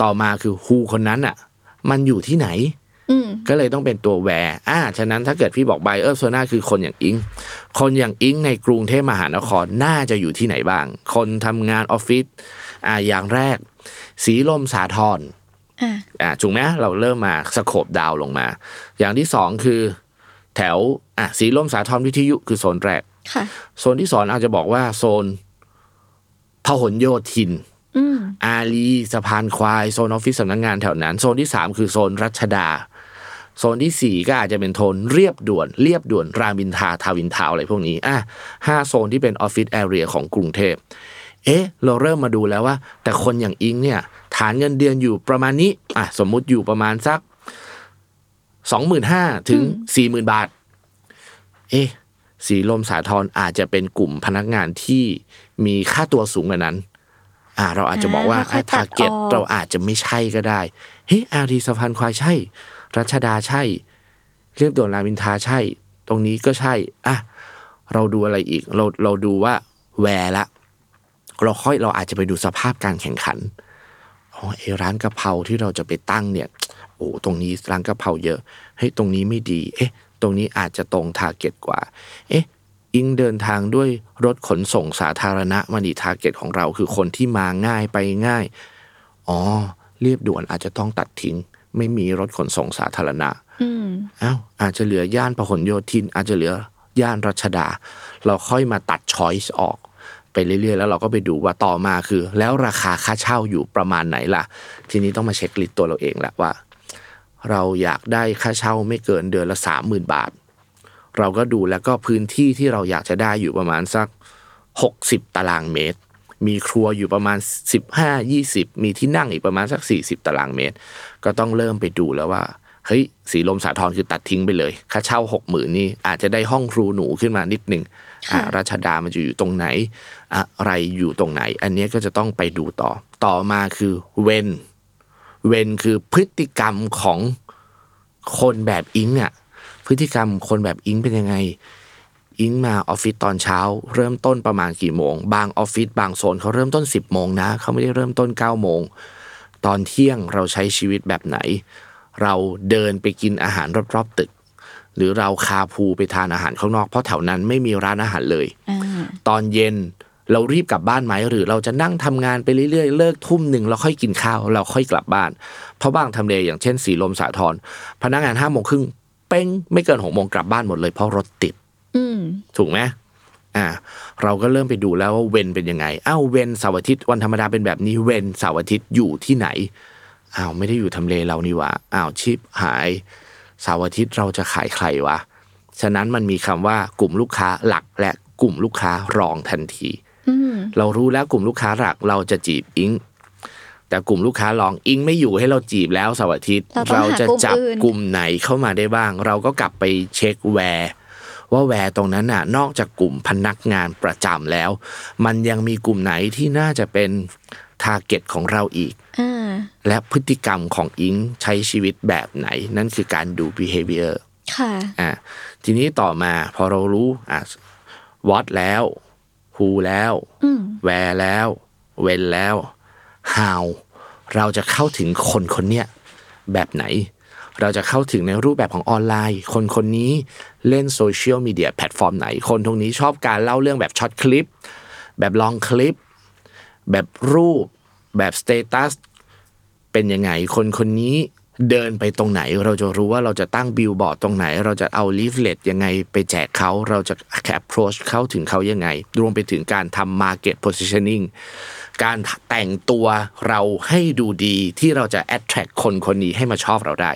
ต่อมาคือ who คนนั้นอะ มันอยู่ที่ไหนอืมก็เลยต้องเป็นตัว where อ่าฉะนั้นถ้าเกิดพี่บอก buyer persona คือคนอย่างอิง คนอย่างอิงในกรุงเทพมหานครน่าจะอยู่ที่ไหนบ้าง คนทำงานออฟฟิศ อ่า อย่างแรก สีลมสาทร อ่าอ่าถูกไหมเราเริ่มมา scope down ลงมา อย่างที่สองคือ แถวอะสีลมสาทรวิทยุคือโซนแรกค่ะโซนที่สองอาจจะบอกว่าโซนพหลโยธินอืมอารีย์สะพานควายโซนออฟฟิศสำนักงานแถวนั้น โซนที่สามคือโซนรัชดา โซนที่สี่ก็อาจจะเป็นโซนเลียบด่วน เลียบด่วนรามอินทราทาวน์อินทาวน์อะไรพวกนี้อะห้าโซนที่เป็นออฟฟิศ area ของกรุงเทพ เอ๊ะ เราเริ่มมาดูแล้วว่า แต่คนอย่างอิงเนี่ย ฐานเงินเดือนอยู่ประมาณนี้ อะ สมมุติอยู่ประมาณสักสองหมื่นห้าถึงสี่หมื่นบาท เอ๊ะ สีลมสาทรอาจจะเป็นกลุ่มพนักงานที่มีค่าตัวสูงกว่านั้น อ่า เราอาจจะบอกว่าอ่าค่อยๆตัทาดร์เก็ตออกเราอาจจะไม่ใช่ก็ได้ เฮ้ยอารีสะพานควายใช่ รัชดาใช่ เรียบด่วนรามอินทราใช่ ตรงนี้ก็ใช่ อะ เราดูอะไรอีก เราเราดูว่าแวร์ละ เราค่อยเราอาจจะไปดูสภาพการแข่งขันอ๋อไอร้านกะเพราที่เราจะไปตั้งเนี่ยโอ้ตรงนี้ร้านกะเพราเยอะเฮ้ยตรงนี้ไม่ดี เอ๊ะ ตรงนี้อาจจะตรง target กว่า เอ๊ะอิงเดินทางด้วยรถขนส่งสาธารณะมาดี target ของเราคือคนที่มาง่ายไปง่าย อ๋อ เลียบด่วนอาจจะต้องตัดทิ้ง ไม่มีรถขนส่งสาธารณะอืมอ้าวอาจจะเหลือย่านพหลโยธิน อาจจะเหลือย่านรัชดา เราค่อยมาตัด choice ออก ไปเรื่อยๆ แล้วเราก็ไปดูว่าต่อมาคือ แล้วราคาค่าเช่าอยู่ประมาณไหนล่ะ ทีนี้ต้องมาเช็คลิสต์ตัวเราเองแหละว่า เราอยากได้ค่าเช่าไม่เกินเดือนละสามหมื่นบาท เราก็ดูแล้วก็พื้นที่ที่เราอยากจะได้อยู่ประมาณสักหกสิบตารางเมตร มีครัวอยู่ประมาณสิบห้ายี่สิบมีที่นั่งอีกประมาณสักสี่สิบตารางเมตร ก็ต้องเริ่มไปดูแล้วว่าเฮ้ยสีลมสาทรคือตัดทิ้งไปเลย ค่าเช่าหกหมื่นนี่อาจจะได้ห้องครูหนูขึ้นมานิดหนึ่ง อ่าค่ะรัชดามันจะอยู่ตรงไหน อะไรอยู่ตรงไหน อันเนี้ยก็จะต้องไปดูต่อ ต่อมาคือเวนเวนคือพฤติกรรมของคนแบบอิงอะพฤติกรรมคนแบบอิงเป็นยังไง อิงมาออฟฟิศตอนเช้า เริ่มต้นประมาณกี่โมง บางออฟฟิศบางโซนเขาเริ่มต้น 10บโมงนะเขาไม่ได้เริ่มต้น9ก้าโมงตอนเที่ยงเราใช้ชีวิตแบบไหน เราเดินไปกินอาหารรอบๆตึก หรือเราคาพูไปทานอาหารข้างนอกเพราะแถวนั้นไม่มีร้านอาหารเลยอ่าตอนเย็นเรารีบกลับบ้านไหมหรือเราจะนั่งทำงานไปเรื่อยๆเลิกทุ่มหนึ่งเราค่อยกินข้าวเราค่อยกลับบ้าน เพราะบางทำเลอย่างเช่นสีลมสาทรพนักงานห้าโมงครึ่งเป้งไม่เกินหกโมงกลับบ้านหมดเลยเพราะรถติดอืมถูกไหมอ่า เราก็เริ่มไปดูแล้วว่าเวนเป็นยังไงอ้าวเวนเสาร์อาทิตย์วันธรรมดาเป็นแบบนี้เวนเสาร์อาทิตย์อยู่ที่ไหนอ้าวไม่ได้อยู่ทำเลเรานี่หว่าอ้าวชิปหาย เสาร์อาทิตย์เราจะขายใครวะ ฉะนั้นมันมีคำว่ากลุ่มลูกค้าหลักและกลุ่มลูกค้ารองทันทีอืมเรารู้แล้วกลุ่มลูกค้าหลักเราจะจีบอิงแต่กลุ่มลูกค้ารองอิงไม่อยู่ให้เราจีบแล้วเสาร์อาทิตย์ เราต้องหากลุ่มจะจับอื่นกลุ่มไหนเข้ามาได้บ้าง เราก็กลับไปเช็ค where ว่า where ตรงนั้นน่ะ นอกจากกลุ่มพนักงานประจำแล้ว มันยังมีกลุ่มไหนที่น่าจะเป็น target ของเราอีกอ่า และพฤติกรรมของอิงใช้ชีวิตแบบไหน นั่นคือการดู behavior ค่ะอะทีนี้ต่อมาพอเรารู้อะ what แล้ว who แล้วอืม where แล้ว when แล้ว how เราจะเข้าถึงคนคนเนี้ยแบบไหน เราจะเข้าถึงในรูปแบบของออนไลน์ คนคนนี้เล่นโซเชียลมีเดียแพลตฟอร์มไหน คนตรงนี้ชอบการเล่าเรื่องแบบ short clip แบบ long clip แบบรูป แบบสเตตัส เป็นยังไง คนคนนี้เดินไปตรงไหน เราจะรู้ว่าเราจะตั้งบิลบอร์ดตรงไหน เราจะเอา leaflet ยังไงไปแจกเขาเราจะ approach เข้าถึงเขายังไง รวมไปถึงการทำ Market Positioning การแต่งตัวเราให้ดูดีที่เราจะ attract คนคนนี้ให้มาชอบเราได้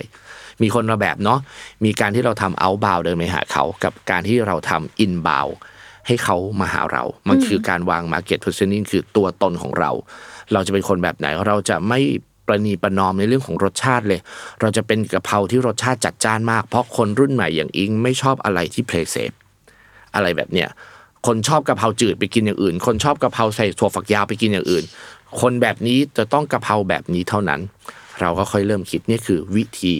มีคนละแบบเนาะมีการที่เราทำ outbound เดินไปหาเขา กับการที่เราทำ inbound ให้เขามาหาเรา มันคือการวาง market positioning คือตัวตนของเรา เราจะเป็นคนแบบไหน เราจะไม่ ประนีประนอมในเรื่องของรสชาติเลย เราจะเป็นกะเพราที่รสชาติจัดจ้านมาก เพราะคนรุ่นใหม่อย่างอิงไม่ชอบอะไรที่ play safe อะไรแบบเนี้ยคนชอบกะเพราจืดไปกินอย่างอื่น คนชอบกะเพราใส่ถั่วฝักยาวไปกินอย่างอื่น คนแบบนี้จะต้องกะเพราแบบนี้เท่านั้น เราก็ค่อยเริ่มคิดนี่คือวิธี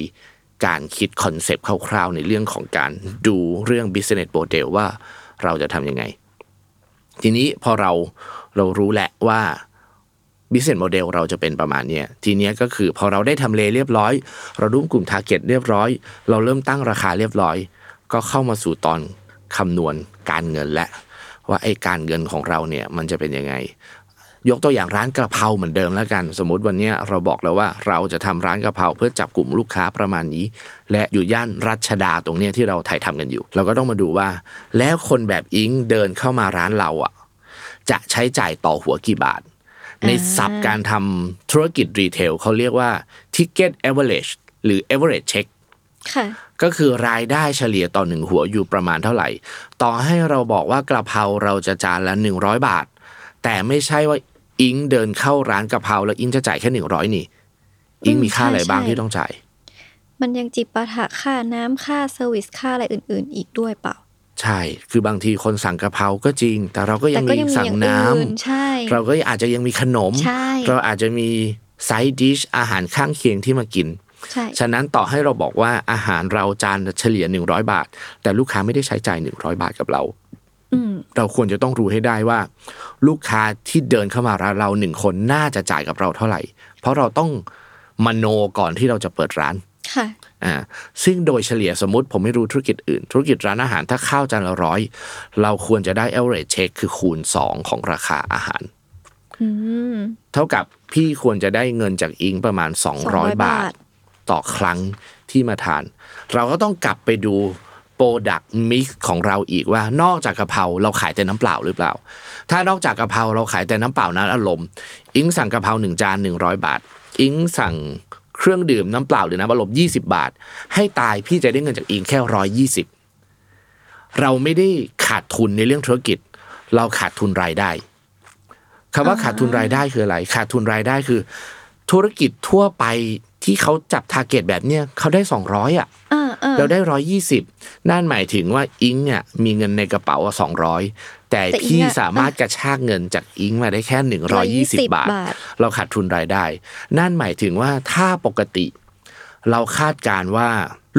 การคิดคอนเซปต์คร่าวๆ ในเรื่องของการดูเรื่อง business model ว่าเราจะทำยังไง ทีนี้พอเราเรารู้แหละว่า business model เราจะเป็นประมาณเนี้ยทีเนี้ยก็คือพอเราได้ทำเลเรียบร้อย เรารู้กลุ่ม target เรียบร้อย เราเริ่มตั้งราคาเรียบร้อย ก็เข้ามาสู่ตอนคำนวณการเงินและว่าไอ้การเงินของเราเนี่ยมันจะเป็นยังไง ยกตัวอย่างร้านกระเพราเหมือนเดิมแล้วกัน สมมติวันนี้เราบอกแล้วว่าเราจะทำร้านกระเพราเพื่อจับกลุ่มลูกค้าประมาณนี้ และอยู่ย่านรัชดาตรงเนี้ยที่เราถ่ายทำกันอยู่ เราก็ต้องมาดูว่า แล้วคนแบบอิงเดินเข้ามาร้านเราอะจะใช้จ่ายต่อหัวกี่บาท ในศัพท์การทำธุรกิจรีเทลเขาเรียกว่า ticket average หรือ average check ค่ะก็คือรายได้เฉลี่ยต่อหนึ่งหัวอยู่ประมาณเท่าไหร่ ต่อให้เราบอกว่ากระเพราเราจะจานละหนึ่งร้อยบาท แต่ไม่ใช่ว่าอิงเดินเข้าร้านกระเพราแล้วอิงจะจ่ายแค่หนึ่งร้อยนี่ อิงมีค่าอะไรบ้างใช่ที่ต้องจ่าย มันยังจิปาถะค่าน้ำค่า service ค่าอะไรอื่น ๆ อีกด้วยเปล่า ใช่ คือบางทีคนสั่งกะเพราก็จริง แต่เราก็ยัแต่ก็ยังมีสั่งน้ำอย่างอื่นใช่เราก็อาจจะยังมีขนมใช่เราอาจจะมี side dish อาหารข้างเคียงที่มากินใช่ฉะนั้นต่อให้เราบอกว่าอาหารเราจานเฉลี่ย 100 บาท แต่ลูกค้าไม่ได้ใช้จ่าย 100 บาทกับเรา เราควรจะต้องรู้ให้ได้ว่า ลูกค้าที่เดินเข้ามาร้านเราหนึ่งคนน่าจะจ่ายกับเราเท่าไหร่ เพราะเราต้องมโนก่อนที่เราจะเปิดร้าน ค่ะอ่าซึ่งโดยเฉลี่ยสมมติผมไม่รู้ธุรกิจอื่น ธุรกิจร้านอาหารถ้าข้าวจานละร้อยเราควรจะได้ average check คือคูณ 2 ของราคาอาหารอืมเท่ากับพี่ควรจะได้เงินจากอิงประมาณ200 200 บาท ต่อครั้งที่มาทาน เราก็ต้องกลับไปดู product mix ของเราอีกว่านอกจากกะเพราเราขายแต่น้ำเปล่าหรือเปล่า ถ้านอกจากกะเพราเราขายแต่น้ำเปล่านั้นอารมณ์ อิงสั่งกะเพราหนึ่งจานหนึ่งร้อยบาท อิงสั่ง เครื่องดื่มน้ำเปล่าหรือน้ำอารมณ์ยี่สิบาท ให้ตายพี่จะได้เงินจากอิงแค่ร้อยยี่สิบเราไม่ได้ขาดทุนในเรื่องธุรกิจ เราขาดทุนรายได้คำว่าขาดทุนรายได้คืออะไร ขาดทุนรายได้คือ ธุรกิจทั่วไปที่เขาจับทาร์เก็ตแบบเนี้ยเขาได้สองร้อยอะอ่าอ่า เราได้ร้อยยี่สิบนั่นหมายถึงว่าอิงเนี่ยมีเงินในกระเป๋าสองร้อยแต่แต่อิ๊งพี่อะสามารถกระชากเงินจากอิงมาได้แค่หนึ่งร้อยยี่สิบบาทบาท เราขาดทุนรายได้ นั่นหมายถึงว่าถ้าปกติ เราคาดการณ์ว่า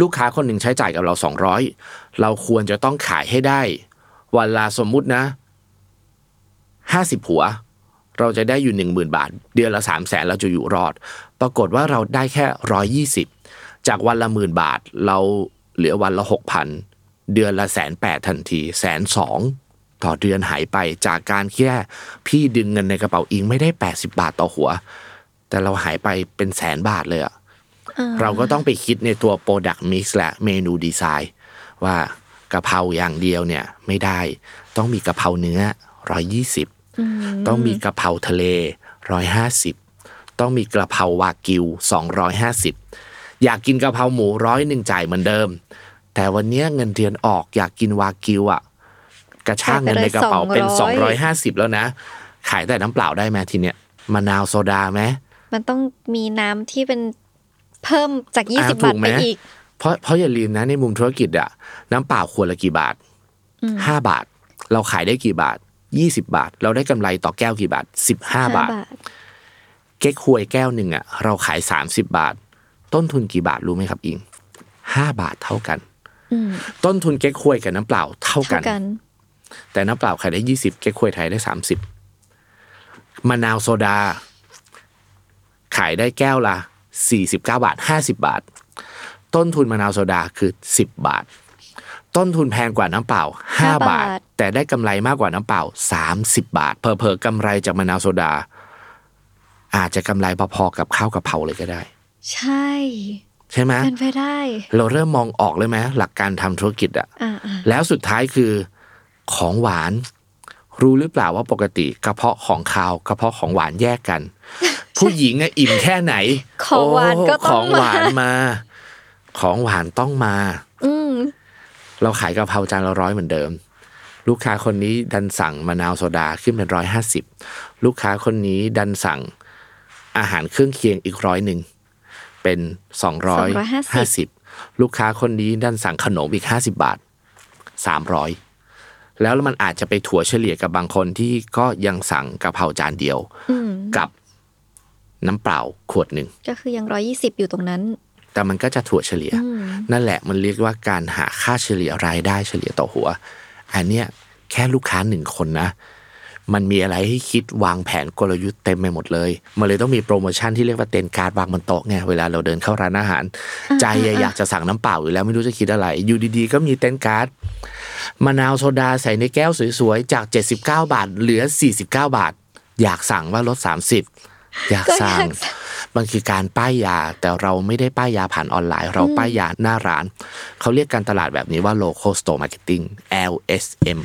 ลูกค้าคนหนึ่งใช้จ่ายกับเราสองร้อยเราควรจะต้องขายให้ได้ วันละสมมุตินะห้าสิบหัว เราจะได้อยู่หนึ่งหมื่นบาท เดือนละสามแสนเราจะอยู่รอด ปรากฏว่าเราได้แค่ร้อยยี่สิบ จากวันละหมื่นบาท เราเหลือวันละหกพันเดือนละแสนแปดทันทีแสนสองต่อเดือนหายไปจากการแค่พี่ดึงเงินในกระเป๋าอิงไม่ได้แปดสิบาทต่อหัว แต่เราหายไปเป็นแสนบาทเลยอะอ่าเราก็ต้องไปคิดในตัว Product Mix และเมนูดีไซน์ ว่ากะเพราอย่างเดียวเนี่ยไม่ได้ ต้องมีกะเพราเนื้อร้อยยี่สิบต้องมีกะเพราทะเลร้อยห้าสิบต้องมีกะเพราวากิวส องร้อยห้าสิบอยากกินกะเพราหมูร้อยหนึ่งจ่ายเหมือนเดิม แต่วันเนี้ยเงินเดือนออกอยากกินวากิวอะกระชากเงินในกระเป๋าเป็นสองร้อยห้าสิบแล้วนะ ขายแต่น้ำเปล่าได้ไหมทีเนี้ยมะนาวโซดาไหมมันต้องมีน้ำที่เป็นเพิ่มจากยี่สิบถูบาทกไหมไปอีก เพราะเพราะอย่าลืมนะในมุมธุรกิจอะน้ำเปล่าขวดละกี่บาทห้าบาท เราขายได้กี่บาทยี่สิบาท เราได้กำไรต่อแก้วกี่บาทสิบห้าบาท เก๊กฮวยแก้วหนึ่งอะเราขายสามสิบาท ต้นทุนกี่บาทรู้ไหมครับ อิงห้าบาทเท่ากันอืมต้นทุนเก๊กฮวยกับน้ำเปล่าเท่ากัเท่านกัน แต่น้ำเปล่าขายได้ยี่สิบเก๊กฮวยไทยได้สามสิบมะนาวโซดา ขายได้แก้วละสี่สิบเก้าบาทห้าสิบาท ต้นทุนมะนาวโซดาคือสิบบาท ต้นทุนแพงกว่าน้ำเปล่าห้าห้าบาทบาท แต่ได้กำไรมากกว่าน้ำเปล่าสามสิบบาท เพอเพอๆกำไรจากมะนาวโซดา อาจจะกำไรพอๆกับข้าวกะเพราเลยก็ได้ ใช่ ใช่ไหมเป็นไปได้ เราเริ่มมองออกเลยไหมหลักการทำธุรกิจอะอ่าอ่าแล้วสุดท้ายคือของหวาน รู้หรือเปล่าว่าปกติกระเพาะของคาวกระเพาะของหวานแยกกัน ผู้หญิงอะอิ่มแค่ไหน ของหวานก็โขต้อองงหวานมา ของหวานต้องมา อืมเราขายกะเพราจานละร้อยเหมือนเดิม ลูกค้าคนนี้ดันสั่งมะนาวโซดาขึ้นเป็นร้อยห้าสิบลูกค้าคนนี้ดันสั่งอาหารเครื่องเคียงอีกร้อยหนึ่ง เป็นสองร้อยห้าสิบลูกค้าคนนี้ดันสั่งขนมอีกห้าสิบาทสามร้อยแล้วมันอาจจะไปถั่วเฉลี่ยกับบางคนที่ก็ยังสั่งกะเพราจานเดียวอืมกับน้ำเปล่าขวดหนึ่งก็คือยังร้อยยี่สิบอยู่ตรงนั้น แต่มันก็จะถั่วเฉลี่ยอืมนั่นแหละมันเรียกว่าการหาค่าเฉลี่ยรายได้เฉลี่ยต่อหัว อันเนี้ยแค่ลูกค้าหนึ่งคนนะ มันมีอะไรให้คิดวางแผนกลยุทธ์เต็มไปหมดเลย มันเลยต้องมีโปรโมชั่นที่เรียกว่า tent card วางบนโต๊ะไงเวลาเราเดินเข้าร้านอาหาร ใจอะอยากจะสั่งน้ำเปล่าอยู่แล้วไม่รู้จะคิดอะไร อยู่ดีๆ ก็มี tent card มะนาวโซดาใส่ในแก้วสวยๆ จาก 79 บาท เหลือ 49 บาท อยากสั่งว่าลด 30 อยากก็อยาสั่งกสั่งมันคือการป้ายยาแต่เราไม่ได้ป้ายยาผ่านออนไลน์ เราป้ายยาหน้าร้าน เขาเรียกการตลาดแบบนี้ว่า local store marketing LSM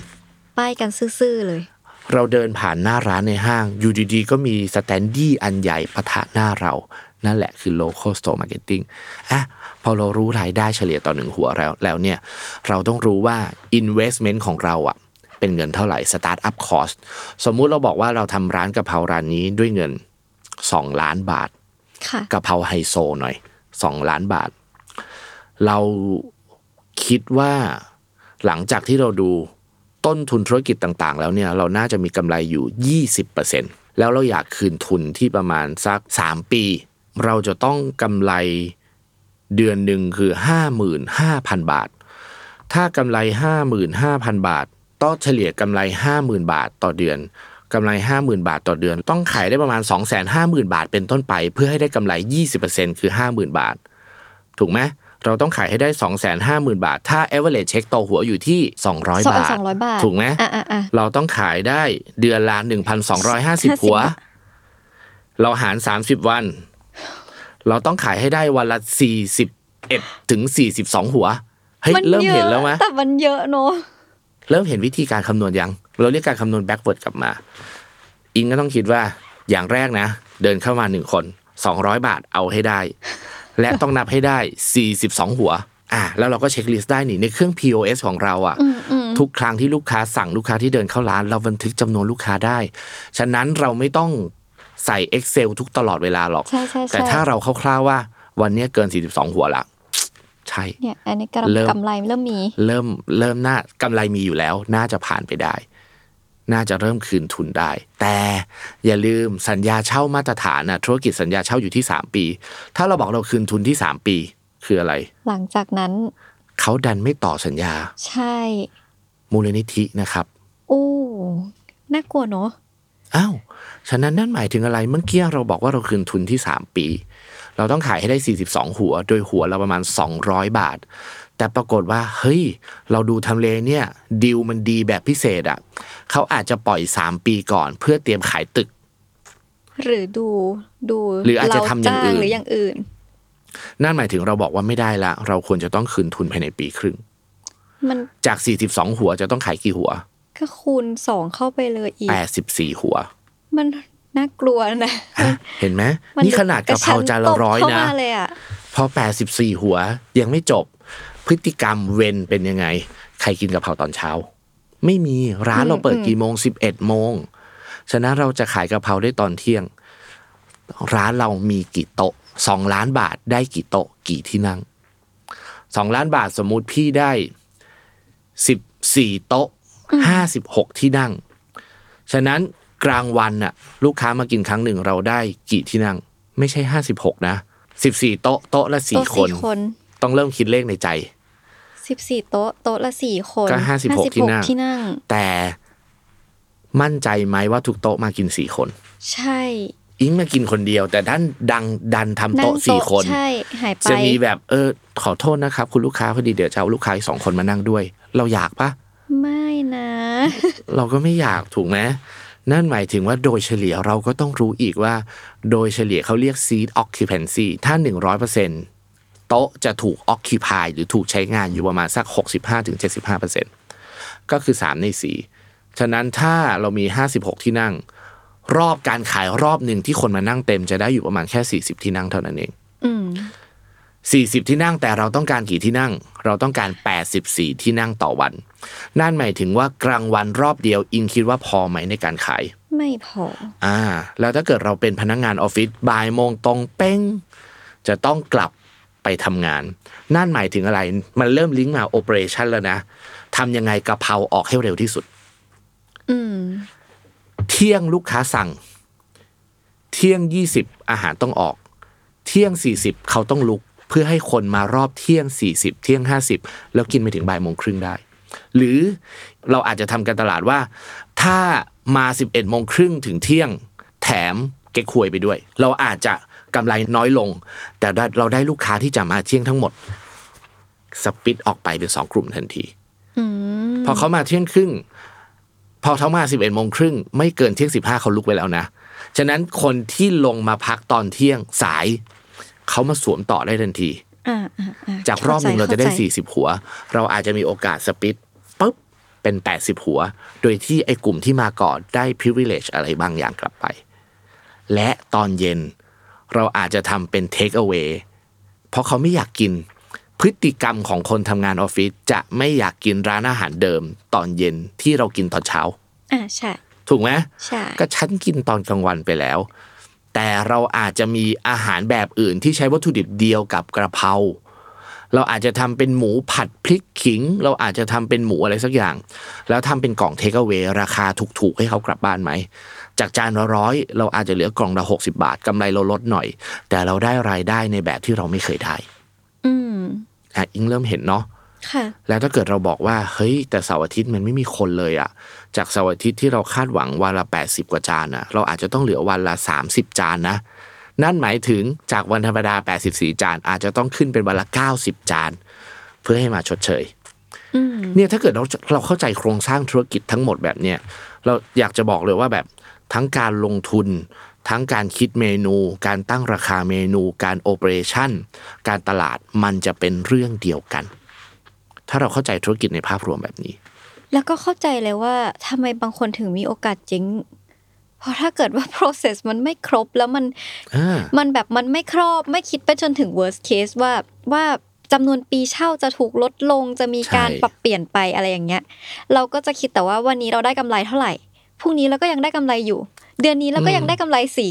ป้ายกันซื่อๆเลย เราเดินผ่านหน้าร้านในห้าง อยู่ดีๆ ก็มีสแตนดี้อันใหญ่ปะทะหน้าเรา นั่นแหละคือ local store marketing อะพอเรารู้รายได้เฉลี่ยต่อหนึ่งหัวแล้วแล้วเนี่ย เราต้องรู้ว่า investment ของเราอะเป็นเงินเท่าไหร่ start up cost สมมุติเราบอกว่าเราทำร้านกะเพราร้านนี้ด้วยเงิน 2 ล้านบาทค่ะกะเพราไฮโซหน่อยสองล้านบาท เราคิดว่าหลังจากที่เราดู ต้นทุนธุรกิจต่างๆ แล้วเนี่ยเราน่าจะมีกำไรอยู่ 20%แล้วเราอยากคืนทุนที่ประมาณสัก 3 ปี เราจะต้องกำไรเดือนหนึ่งคือ 55,000 บาท ถ้ากำไร 55,000 บาทต้องเฉลี่ยกำไรห้าหมื่นบาทต่อเดือนกำไรห้าหมื่นบาทต่อเดือน ต้องขายได้ประมาณสองแสนห้าหมื่นบาทเป็นต้นไป เพื่อให้ได้กำไรยี่สิบเปอร์เซ็นคือห้าหมื่นบาท ถูกไหม เราต้องขายให้ได้สองแสนห้าหมื่นบาท ถ้า average เช็คต่อหัวอยู่ที่สองร้อยสองบาทสองร้อยบาท ถูกไหมอะอะอะเราต้องขายได้เดือนละหนึ่งพันสองร้อยห้าสิบ50 หัวบาทเราหารสามสิบวัน เราต้องขายให้ได้วันละสี่สิบเอ็ดถึงสี่สิบสองหัวเฮ้ยมันเริ่มยอะเห็นแล้วไหมแต่มันเยอะเนอะเริ่มเห็นวิธีการคำนวณยัง เราเรียกการคำนวณ backward กลับมา อิงก็ต้องคิดว่าอย่างแรกนะ เดินเข้ามาหนึ่งคนสองร้อยบาทเอาให้ได้ และต้องนับให้ได้สี่สิบสองหัวอะแล้วเราก็เช็คลิสต์ได้นี่ในเครื่อง POS ของเราอะอืมอืมทุกครั้งที่ลูกค้าสั่งลูกค้าที่เดินเข้าร้าน เราบันทึกจำนวนลูกค้าได้ ฉะนั้นเราไม่ต้องใส่ Excel ทุกตลอดเวลาหรอกใช่ใช่ใช่แต่ถ้าเราคร่าวๆว่า วันเนี้ยเกิน 42 หัวละใช่เนี่ยอันนี้เริ่มกำกำไรเริ่มมี เริ่มเริ่มน่ากำไรมีอยู่แล้ว น่าจะผ่านไปได้ น่าจะเริ่มคืนทุนได้ แต่อย่าลืมสัญญาเช่ามาตรฐานนะธุรกิจสัญญาเช่าอยู่ที่ 3 ปี ถ้าเราบอกเราคืนทุนที่ 3 ปีคืออะไร หลังจากนั้น เขาดันไม่ต่อสัญญา ใช่ มูลนิธินะครับอู้น่ากลัวเนอะอ้าวฉะนั้นนั่นหมายถึงอะไรเมื่อกี้เราบอกว่าเราคืนทุนที่ 3 ปี เราต้องขายให้ได้ 42 หัว โดยหัวเราประมาณ 200 บาท แต่ปรากฏว่าเฮ้ย เราดูทำเลเนี่ยดีลมันดีแบบพิเศษอะ่ะเขาอาจจะปล่อย3ปีก่อน เพื่อเตรียมขายตึก หรือดูดูหรืออาจจะทำอย่างอื่นเรจ้หรืออย่างอื่น นั่นหมายถึงเราบอกว่าไม่ได้ละ เราควรจะต้องคืนทุนภายในปีครึ่งมันจาก42หัวจะต้องขายกี่หัว ก็คูณสองเข้าไปเลยอีก84หัว มันน่ากลัวนะอะเห็นไหมมันี่ขนาดกะเพราจานละร้อยเข้านะมาเลยอะพอ84หัวยังไม่จบ พฤติกรรมเวนเป็นยังไง ใครกินกะเพราตอนเช้า ไม่มีร้านเราเปิดกี่โมง11โมงฉะนั้นเราจะขายกะเพราได้ตอนเที่ยง ร้านเรามีกี่โต๊ะ2ล้านบาทได้กี่โต๊ะกี่ที่นั่ง2ล้านบาทสมมุติพี่ได้14โต๊ะ56ที่นั่ง ฉะนั้นกลางวันน่ะ ลูกค้ามากินครั้งหนึ่งเราได้กี่ที่นั่ง ไม่ใช่56นะ14โต๊ะโต๊ะละโต๊ะ4คนคน ต้องเริ่มคิดเลขในใจสิบสี่โต๊ะโต๊ะละสี่คนก็56ที่นั่งที่นั่ง แต่มั่นใจไหมว่าทุกโต๊ะมากินสี่คน ใช่ อิงมากินคนเดียว แต่ด้านดังดันทำนั่งโต๊ะสี่คนใช่หายไปจะมีแบบเออ ขอโทษนะครับ คุณลูกค้าพอดีเดี๋ยวจะเอาลูกค้าอีกสองคนมานั่งด้วย เราอยากปะไม่นะ เราก็ไม่อยากถูกไหมนั่นหมายถึงว่าโดยเฉลี่ยเราก็ต้องรู้อีกว่า โดยเฉลี่ยเขาเรียก seat occupancy ถ้า 100% โต๊ะจะถูก occupy หรือถูกใช้งานอยู่ประมาณสัก 65-75%ก็คือ 3 ใน 4 ฉะนั้นถ้าเรามี 56 ที่นั่ง รอบการขายรอบหนึ่งที่คนมานั่งเต็มจะได้อยู่ประมาณแค่ 40 ที่นั่งเท่านั้นเองอืม40 ที่นั่งแต่เราต้องการกี่ที่นั่ง เราต้องการ 84 ที่นั่งต่อวัน นั่นหมายถึงว่ากลางวันรอบเดียว อิงคิดว่าพอไหมในการขาย ไม่พอ อ่า แล้วถ้าเกิดเราเป็นพนักงานออฟฟิศบ่ายโมงตรงเป้งจะต้องกลับ ไปทำงาน นั่นหมายถึงอะไร มันเริ่มลิงก์มาโอเปอเรชันแล้วนะทำยังไงกะเพราออกให้เร็วที่สุดอืมเที่ยงลูกค้าสั่ง เที่ยงยี่สิบอาหารต้องออก เที่ยงสี่สิบเขาต้องลุก เพื่อให้คนมารอบเที่ยงสี่สิบเที่ยงห้าสิบแล้วกินไปถึงบ่ายโมงครึ่งได้ หรือเราอาจจะทำการตลาดว่า ถ้ามาสิบเอ็ดโมงครึ่งถึงเที่ยง แถมเก๊กควยไปด้วย เราอาจจะ กำไรน้อยลง แต่ได้เราได้ลูกค้าที่จะมาเที่ยงทั้งหมด สปิดออกไปเป็นสองกลุ่มทันทีอืมพอเขามาเที่ยงครึ่ง พอเขามาสิบเอ็ดโมงครึ่งไม่เกินเที่ยงสิบห้าเขาลุกไปแล้วนะฉะนั้นคนที่ลงมาพักตอนเที่ยงสาย เขามาสวมต่อได้ทันทีอ่าอ่าอ่าจากรอบหนึ่งเราจะได้ข้ใจสี่สิบหัว เราอาจจะมีโอกาสสปิดปุ๊บเป็นแปดสิบหัว โดยที่ไอ้กลุ่มที่มาก่อนได้ privilege อะไรบางอย่างกลับไป และตอนเย็น เราอาจจะทำเป็น take away เพราะเขาไม่อยากกิน พฤติกรรมของคนทำงานออฟฟิศจะไม่อยากกินร้านอาหารเดิม ตอนเย็นที่เรากินตอนเช้า อ่าใช่ ถูกไหมใช่ ก็ฉันกินตอนกลางวันไปแล้ว แต่เราอาจจะมีอาหารแบบอื่นที่ใช้วัตถุดิบเดียวกับกระเพราเราอาจจะทำเป็นหมูผัดพริกขิง เราอาจจะทำเป็นหมูอะไรสักอย่าง แล้วทำเป็นกล่องเทคเอา a y ราคาถูกๆ ให้เขากลับบ้านไหม จากจานละร้อยเราอาจจะเหลือกล่องละหกสิบาทกำไรเราลดหน่อย แต่เราได้รายได้ในแบบที่เราไม่เคยได้ อืมอะอิงเริ่มเห็นเนาะค่ะแล้วถ้าเกิดเราบอกว่าเฮ้ย แต่เสาร์อาทิตย์มันไม่มีคนเลยอะจากเสาร์อาทิตย์ที่เราคาดหวังวันละ80กว่าจานอะเราอาจจะต้องเหลือวันละ30จานนะนั่นหมายถึงจากวันธรรมดา 84 จาน อาจจะต้องขึ้นเป็นวันละ 90 จาน เพื่อให้มาชดเชยอืมเนี่ยถ้าเกิดเราเราเข้าใจโครงสร้างธุรกิจทั้งหมดแบบเนี้ยเราอยากจะบอกเลยว่าแบบ ทั้งการลงทุน ทั้งการคิดเมนู การตั้งราคาเมนู การโอเปอเรชั่น การตลาดมันจะเป็นเรื่องเดียวกัน ถ้าเราเข้าใจธุรกิจในภาพรวมแบบนี้ แล้วก็เข้าใจเลยว่าทำไมบางคนถึงมีโอกาสเจ๊งเพราะถ้าเกิดว่า process มันไม่ครบแล้วมันอ่ามันแบบมันไม่ครอบไม่คิดไปจนถึง worst case ว่าว่าจำนวนปีเช่าจะถูกลดลงจะมีการใช่ปรับเปลี่ยนไปอะไรอย่างเงี้ย เราก็จะคิดแต่ว่าวันนี้เราได้กำไรเท่าไหร่ พรุ่งนี้เราก็ยังได้กำไรอยู่ เดือนนี้เราก็ยังได้กำไรสี่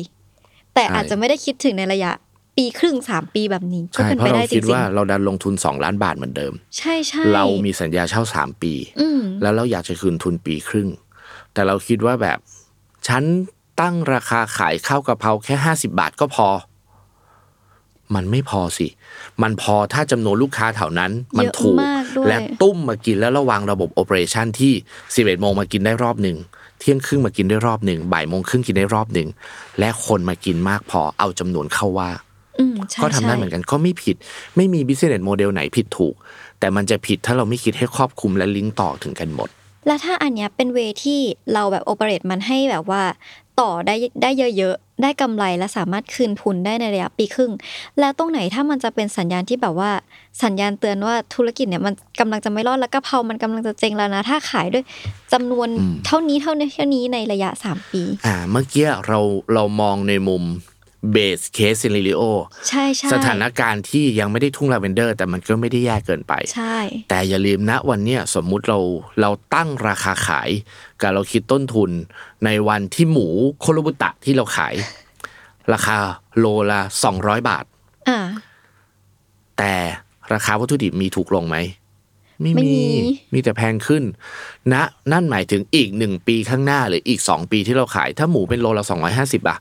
แต่อาจจะไม่ได้คิดถึงในระยะ ปีครึ่งสามปีแบบนี้ก็ใช่เป็นเพไปราะเราได้จคิดริงว่าเราดันลงทุน2ล้านบาทเหมือนเดิมๆใช่ใช่เรามีสัญญาเช่า3ปีอืมแล้วเราอยากจะคืนทุนปีครึ่ง แต่เราคิดว่าแบบฉันตั้งราคาขายข้าวกะเพราแค่50บาทก็พอ มันไม่พอสิ มันพอถ้าจำนวนลูกค้าแถวนั้น มันถูกเยอะมากด้วยและตุ้มมากินแล้วระวางระบบโอเปอเรชันที่11โมงมากินได้รอบหนึ่ง เที่ยงครึ่งมากินได้รอบหนึ่งบ่ายโมงครึ่งกินได้รอบหนึ่งและคนมากินมากพอเอาจำนวนเข้าว่าอืมใช่ก็ทำได้ใช่เหมือนกันก็ไม่ผิด ไม่มี business model ไหนผิดถูก แต่มันจะผิดถ้าเราไม่คิดให้ครอบคลุมและลิงก์ต่อถึงกันหมด แล้วถ้าอันเนี้ยเป็นเวที่เราแบบโอเปเรตมันให้แบบว่า ต่อได้ได้เยอะๆ ได้กำไรและสามารถคืนทุนได้ในระยะปีครึ่ง แล้วตรงไหนถ้ามันจะเป็นสัญญาณที่แบบว่าสัญญาณเตือนว่าธุรกิจเนี่ยมันกำลังจะไม่รอดแล้วกะเพรามันกำลังจะเจ๊งแล้วนะ ถ้าขายด้วยจำนวนอืมเท่านี้เท่านี้เท่านี้ในระยะ 3 ปี อ่าเมื่อกี้เราเรามองในมุม base case scenario ใช่ใช่สถานการณ์ที่ยังไม่ได้ทุ่งลาเวนเดอร์ แต่มันก็ไม่ได้แย่เกินไป ใช่ แต่อย่าลืมนะวันเนี้ยสมมุติเราเราตั้งราคาขายกับเราคิดต้นทุนในวันที่หมูโคโรบุตะที่เราขาย ราคาโลละ200บาทอ่าแต่ราคาวัตถุดิบมีถูกลงไหมไม่ไม่มีมี มีแต่แพงขึ้นนะนั่นหมายถึงอีกหนึ่งปีข้างหน้าหรืออีกสองปีที่เราขาย ถ้าหมูเป็นโลละสองร้อยห้าสิบอะ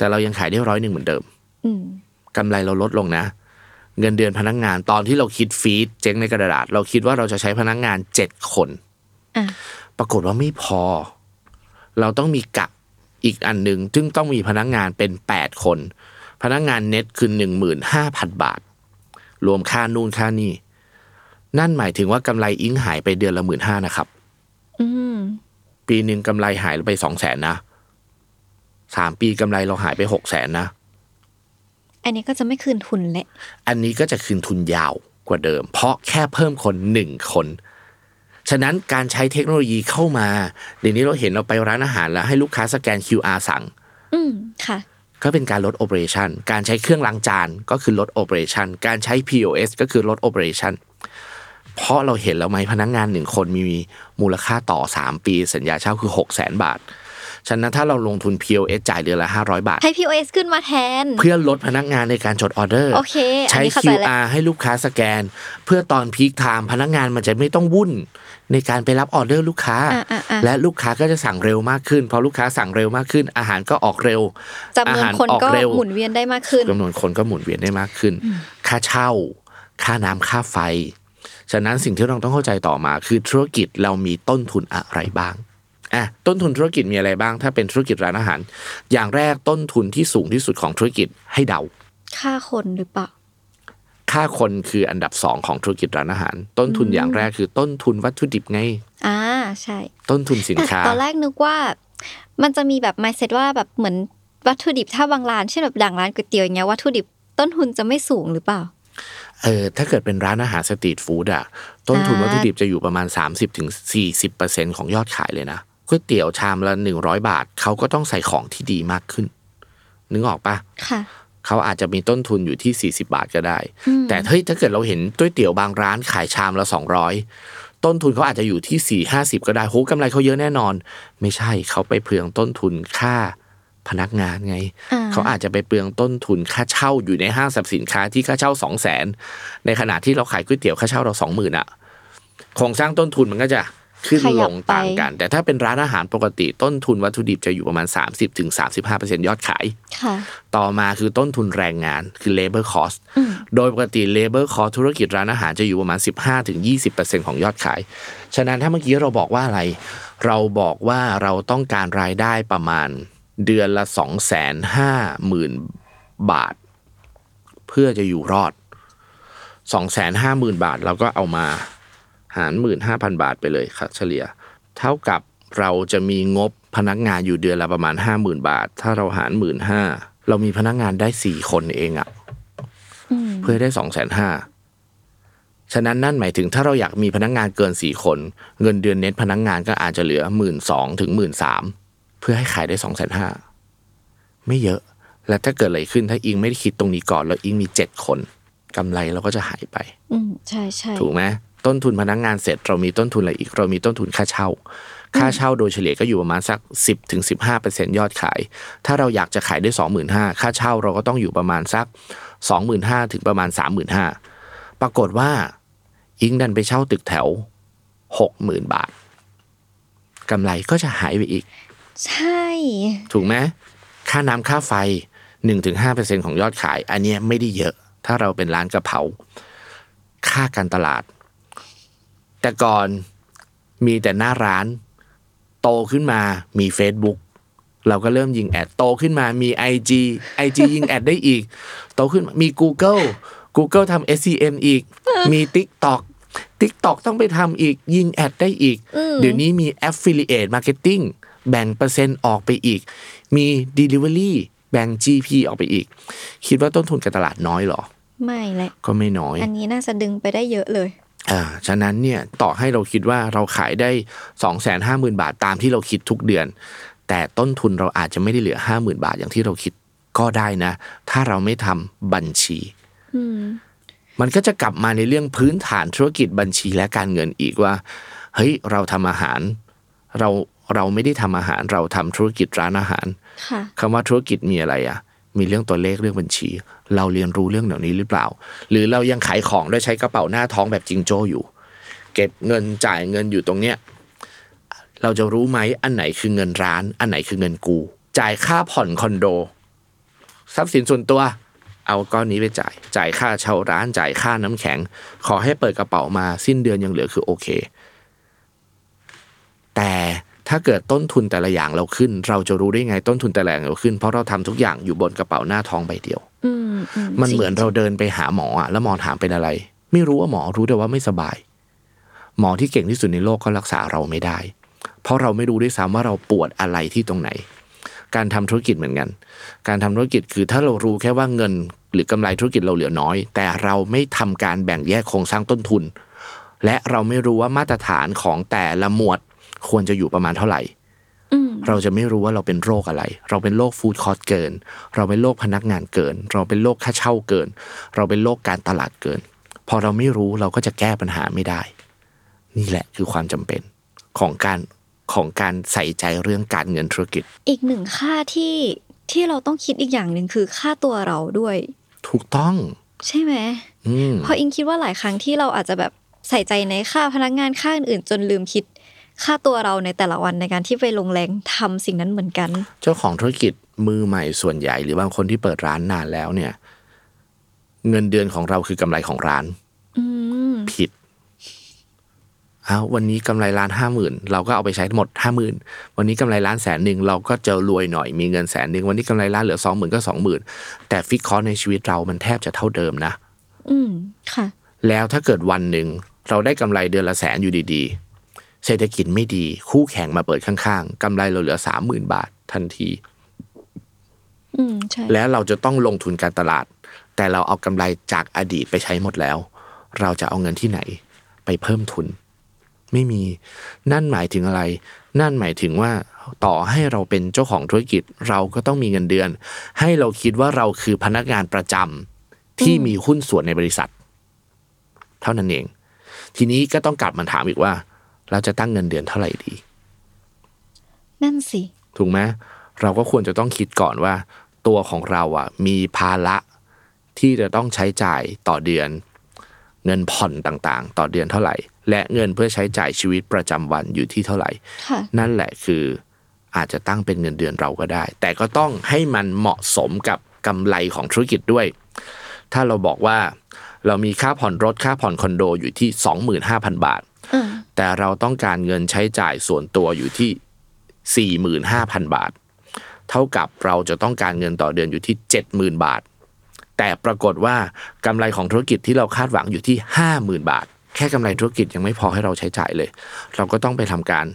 แต่เรายังขายได้ร้อยหนึ่งเหมือนเดิมอืมกำไรเราลดลงนะ เงินเดือนพนักงานตอนที่เราคิดฟีดเจ๊งในกระดาษ เราคิดว่าเราจะใช้พนักงานเจ็ดคนอะปรากฏว่าไม่พอ เราต้องมีกะอีกอันหนึ่งซึ่งต้องมีพนักงานเป็นแปดคน พนักงานเน็ตคือหนึ่งหมื่นห้าพันบาท รวมค่านู่นค่านี่นั่นหมายถึงว่ากำไรอิงหายไปเดือนละหมื่นห้านะครับอืมปีหนึ่งกำไรหายไปสองแสนนะ สามปีกำไรเราหายไปหกแสนนะ อันนี้ก็จะไม่คืนทุนแหละอันนี้ก็จะคืนทุนยาวกว่าเดิม เพราะแค่เพิ่มคนหนึ่งคน ฉะนั้นการใช้เทคโนโลยีเข้ามา เดี๋ยวนี้เราเห็นเราไปร้านอาหารแล้ว ให้ลูกค้าสแกน QR สั่ง อืมค่ะก็เป็นการลด operation การใช้เครื่องล้างจานก็คือลด operation การใช้ POS ก็คือลด operation เพราะเราเห็นแล้วไหมพนักงานหนึ่งคนมีมูลค่าต่อ 3 ปี สัญญาเช่าคือ 6 0 0 0 0 0บาท ฉะนั้นถ้าเราลงทุน POS จ่ายเดือนละ 500 บาท ให้ POS ขึ้นมาแทน เพื่อลดพนักงานในการจดออเดอร์โอเคอันใช้นี้เข้าใจแล้ว QR ให้ลูกค้าสแกน เพื่อตอน peak time พนักงานมันจะไม่ต้องวุ่นในการไปรับออเดอร์ลูกค้าอะอะอะและลูกค้าก็จะสั่งเร็วมากขึ้นพอลูกค้าสั่งเร็วมากขึ้น อาหารก็ออกเร็วจำนวนอาหารคนออกก็เร็วหมุนเวียนได้มากขึ้นจำนวนคนก็หมุนเวียนได้มากขึ้น ค่าเช่า ค่าน้ำค่าไฟ ฉะนั้นสิ่งที่เราต้องเข้าใจต่อมาคือธุรกิจเรามีต้นทุนอะไรบ้าง อะต้นทุนธุรกิจมีอะไรบ้าง ถ้าเป็นธุรกิจร้านอาหาร อย่างแรกต้นทุนที่สูงที่สุดของธุรกิจให้เดา ค่าคนหรือเปล่าค่าคนคืออันดับสองของธุรกิจร้านอาหาร ต้นทุนอย่างแรกคือต้นทุนวัตถุดิบไงอ่าใช่ ต้นทุนสินแต่ค้าตอนแรกนึกว่า มันจะมีแบบ mindset ว่าแบบเหมือนวัตถุดิบถ้าบางร้านเช่นแบบดังร้านก๋วยเตี๋ยวอย่างเงี้ยวัตถุดิบต้นทุนจะไม่สูงหรือเปล่าเออถ้าเกิดเป็นร้านอาหารสตรีทฟู้ดอะต้นทุนอ่าวัตถุดิบจะอยู่ประมาณ 30-40%ของยอดขายเลยนะ ก๋วยเตี๋ยวชามละ100บาท เขาก็ต้องใส่ของที่ดีมากขึ้น นึกออกปะค่ะเขาอาจจะมีต้นทุนอยู่ที่ 40 บาทก็ได้อืมแต่เฮ้ยถ้าเกิดเราเห็นก๋วยเตี๋ยวบางร้านขายชามละ 200 ต้นทุนเขาอาจจะอยู่ที่ 4 50 ก็ได้โหกำไรเขาเยอะแน่นอน ไม่ใช่เขาไปเปลืองต้นทุนค่าพนักงานไงอ่าเขาอาจจะไปเปลืองต้นทุนค่าเช่าอยู่ในห้างสรรพสินค้าที่ค่าเช่า 2 0 0 0 0นในขณะที่เราขายก๋วยเตี๋ยวค่าเช่าเรา 20,000อะโครงสร้างต้นทุนมันก็จะ ขึ้นขลยับงไปต่างกัน แต่ถ้าเป็นร้านอาหารปกติต้นทุนวัตถุดิบจะอยู่ประมาณ 30-35%ยอดขายค่ะต่อมาคือต้นทุนแรงงานคือ labor cost อืมโดยปกติ labor cost ธุรกิจร้านอาหารจะอยู่ประมาณ 15-20%ของยอดขาย ฉะนั้นถ้าเมื่อกี้เราบอกว่าอะไร เราบอกว่าเราต้องการรายได้ประมาณเดือนละ 250,000 บาท เพื่อจะอยู่รอด 250,000 บาทเราก็เอามา หาร 15,000 บาทไปเลยครับเฉลี่ย เท่ากับเราจะมีงบพนักงานอยู่เดือนละประมาณ 50,000 บาท ถ้าเราหาร 15,000เรามีพนักงานได้ 4 คนเองอะอืมเพื่อให้ได้สองแสนห้าฉะนั้นนั่นหมายถึงถ้าเราอยากมีพนักงานเกินสี่คน เงินเดือนเน็ตพนักงานก็อาจจะเหลือหมื่นสองถึงหมื่นสามเพื่อให้ขายได้สองแสนห้าไม่เยอะ และถ้าเกิดอะไรขึ้นถ้าอิงไม่ได้คิดตรงนี้ก่อน แล้วอิงมีเจ็ดคนกำไรเราก็จะหายไป อืมใช่ใช่ถูกไหม ต้นทุนพนักงานเสร็จ เรามีต้นทุนอะไรอีก เรามีต้นทุนค่าเช่า ค่าเช่าโดยเฉลี่ยก็อยู่ประมาณสักสิบถึงสิบห้าเปอร์เซ็นยอดขาย ถ้าเราอยากจะขายได้สองหมื่นห้าค่าเช่าเราก็ต้องอยู่ประมาณสักสองหมื่นห้าถึงประมาณสามหมื่นห้าปรากฏว่าอิงดันไปเช่าตึกแถวหกหมื่นบาทกำไรก็จะหายไปอีก ใช่ ถูกไหมค่าน้ำค่าไฟหนึ่งถึงห้าเปอร์เซ็นของยอดขาย อันเนี้ยไม่ได้เยอะ ถ้าเราเป็นร้านกะเพราค่าการตลาด แต่ก่อนมีแต่หน้าร้าน โตขึ้นมามี Facebook เราก็เริ่มยิงแอดโตขึ้นมามี IG IG ยิงแอดได้อีก โตขึ้นมามี Google Google ทำ SEM อีก มี TikTok TikTok ต้องไปทำอีกยิงแอดได้อีก เดี๋ยวนี้มี Affiliate Marketing แบ่งเปอร์เซ็นต์ออกไปอีก มี Delivery แบ่ง GP ออกไปอีก คิดว่าต้นทุนการตลาดน้อยเหรอ ไม่แหละ ก็ไม่น้อย อันนี้น่าจะดึงไปได้เยอะเลย อ่าฉะนั้นเนี่ยต่อให้เราคิดว่าเราขายได้สองแสนห้าหมื่นบาทตามที่เราคิดทุกเดือน แต่ต้นทุนเราอาจจะไม่ได้เหลือห้าหมื่นบาทอย่างที่เราคิดก็ได้นะ ถ้าเราไม่ทำบัญชีอืมมันก็จะกลับมาในเรื่องพื้นฐานธุรกิจบัญชีและการเงินอีกว่าเฮ้ยเราทำอาหาร เราเราไม่ได้ทำอาหาร เราทำธุรกิจร้านอาหารค่ะคำว่าธุรกิจมีอะไรอะ มีเรื่องตัวเลขเรื่องบัญชี เราเรียนรู้เรื่องเหล่านี้หรือเปล่า หรือเรายังขายของด้วยใช้กระเป๋าหน้าท้องแบบจิงโจ้อยู่ เก็บเงินจ่ายเงินอยู่ตรงเนี้ยเราจะรู้ไหมอันไหนคือเงินร้าน อันไหนคือเงินกู จ่ายค่าผ่อนคอนโด ทรัพย์สินส่วนตัว เอาก้อนนี้ไปจ่าย จ่ายค่าเช่าร้านจ่ายค่าน้ำแข็ง ขอให้เปิดกระเป๋ามาสิ้นเดือนยังเหลือคือโอเค แต่ ถ้าเกิดต้นทุนแต่ละอย่างเราขึ้น เราจะรู้ได้ไงต้นทุนแต่ละอย่างเราขึ้น เพราะเราทำทุกอย่างอยู่บนกระเป๋าหน้าท้องใบเดียวอืมอืมันเหมือนเราเดินไปหาหมออะแล้วหมอถามเป็นอะไร ไม่รู้ว่าหมอรู้แต่ว่าไม่สบาย หมอที่เก่งที่สุดในโลกก็รักษาเราไม่ได้ เพราะเราไม่รู้ด้วยซ้ำว่าเราปวดอะไรที่ตรงไหน การทำธุรกิจเหมือนกัน การทำธุรกิจคือถ้าเรารู้แค่ว่าเงิน หรือกำไรธุรกิจเราเหลือน้อย แต่เราไม่ทำการแบ่งแยกโครงสร้างต้นทุน และเราไม่รู้ว่ามาตรฐานของแต่ละหมวด ควรจะอยู่ประมาณเท่าไหร่อืมเราจะไม่รู้ว่าเราเป็นโรคอะไร เราเป็นโรคฟู้ดคอร์สเกิน เราเป็นโรคพนักงานเกิน เราเป็นโรคค่าเช่าเกิน เราเป็นโรคการตลาดเกิน พอเราไม่รู้เราก็จะแก้ปัญหาไม่ได้ นี่แหละคือความจำเป็นของการของการใส่ใจเรื่องการเงินธุรกิจ อีกหนึ่งค่าที่ที่เราต้องคิดอีกอย่างหนึ่งคือค่าตัวเราด้วย ถูกต้อง ใช่ไหมอืมเพราะอิงคิดว่าหลายครั้งที่เราอาจจะแบบใส่ใจในค่าพนักงานค่าอื่นๆจนลืมคิด ค่าตัวเราในแต่ละวันในการที่ไปลงแรงทำสิ่งนั้นเหมือนกัน เจ้าของธุรกิจมือใหม่ส่วนใหญ่ หรือบางคนที่เปิดร้านนานแล้วเนี่ย เงินเดือนของเราคือกำไรของร้านอืมผิดเอาวันนี้กำไรล้านห้าหมื่นเราก็เอาไปใช้ทั้งหมดห้าหมื่นวันนี้กำไรล้านแสนหนึ่งเราก็จะรวยหน่อยมีเงินแสนหนึ่งวันนี้กำไรล้านเหลือสองหมื่นก็สองหมื่นแต่ฟิกคอร์สในชีวิตเรามันแทบจะเท่าเดิมนะ อืมค่ะ แล้วถ้าเกิดวันหนึ่งเราได้กำไรเดือนละแสนอยู่ดีๆ เศรษฐกิจไม่ดี คู่แข่งมาเปิดข้างๆกำไรเราเหลือสามหมื่นบาททันทีอืมใช่แล้วเราจะต้องลงทุนการตลาด แต่เราเอากำไรจากอดีตไปใช้หมดแล้ว เราจะเอาเงินที่ไหน ไปเพิ่มทุน ไม่มี นั่นหมายถึงอะไร นั่นหมายถึงว่า ต่อให้เราเป็นเจ้าของธุรกิจ เราก็ต้องมีเงินเดือน ให้เราคิดว่าเราคือพนักงานประจำที่มีหุ้นส่วนในบริษัท เท่านั้นเอง ทีนี้ก็ต้องกลับมาถามอีกว่า เราจะตั้งเงินเดือนเท่าไหร่ดี นั่นสิ ถูกไหมเราก็ควรจะต้องคิดก่อนว่า ตัวของเราอะ มีภาระที่จะต้องใช้จ่ายต่อเดือน เงินผ่อนต่างๆ ต่อเดือนเท่าไหร่ และเงินเพื่อใช้จ่ายชีวิตประจำวันอยู่ที่เท่าไหร่ค่ะนั่นแหละคืออาจจะตั้งเป็นเงินเดือนเราก็ได้ แต่ก็ต้องให้มันเหมาะสมกับกำไรของธุรกิจด้วย ถ้าเราบอกว่า เรามีค่าผ่อนรถค่าผ่อนคอนโดอยู่ที่ 25,000 บาทอืม แต่เราต้องการเงินใช้จ่ายส่วนตัวอยู่ที่ 45,000 บาท เท่ากับเราจะต้องการเงินต่อเดือนอยู่ที่ 70,000 บาท แต่ปรากฏว่ากำไรของธุรกิจที่เราคาดหวังอยู่ที่ 50,000 บาท แค่กำไรธุรกิจยังไม่พอให้เราใช้จ่ายเลย เราก็ต้องไปทำการ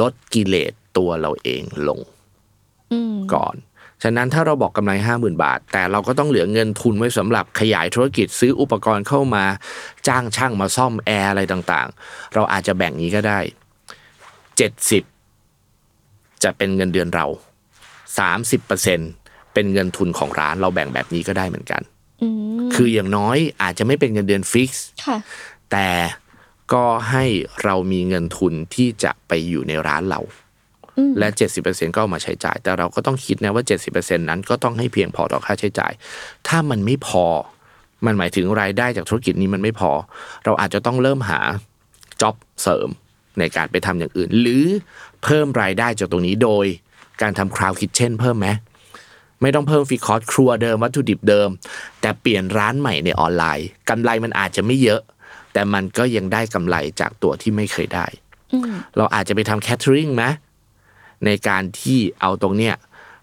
ลดกิเลสตัวเราเองลงอืมก่อน ฉะนั้นถ้าเราบอกกำไร 50,000 บาท แต่เราก็ต้องเหลือเงินทุนไว้สำหรับขยายธุรกิจซื้ออุปกรณ์เข้ามาจ้างช่างมาซ่อมแอร์อะไรต่างๆ เราอาจจะแบ่งนี้ก็ได้ 70 จะเป็นเงินเดือนเรา 30%เป็นเงินทุนของร้านเราแบ่งแบบนี้ก็ได้เหมือนกันอืมคืออย่างน้อยอาจจะไม่เป็นเงินเดือน fix ค่ะแต่ก็ให้เรามีเงินทุนที่จะไปอยู่ในร้านเราอืม และ 70%ก็เอามาใช้จ่าย แต่เราก็ต้องคิดนะว่า 70%นั้นก็ต้องให้เพียงพอต่อค่าใช้จ่าย ถ้ามันไม่พอ มันหมายถึงรายได้จากธุรกิจนี้มันไม่พอ เราอาจจะต้องเริ่มหาจ็อบเสริมในการไปทำอย่างอื่น หรือเพิ่มรายได้จากตรงนี้โดยการทำคราวคิ t เช่นเพิ่มไหมไม่ต้องเพิ่มฟรีคอร์สครัวเดิมวัตถุดิบเดิม แต่เปลี่ยนร้านใหม่ในออนไลน์กำไรมันอาจจะไม่เยอะ แต่มันก็ยังได้กำไรจากตัวที่ไม่เคยได้อืมเราอาจจะไปทำแคทเทอริงไหม ในการที่เอาตรงเนี้ย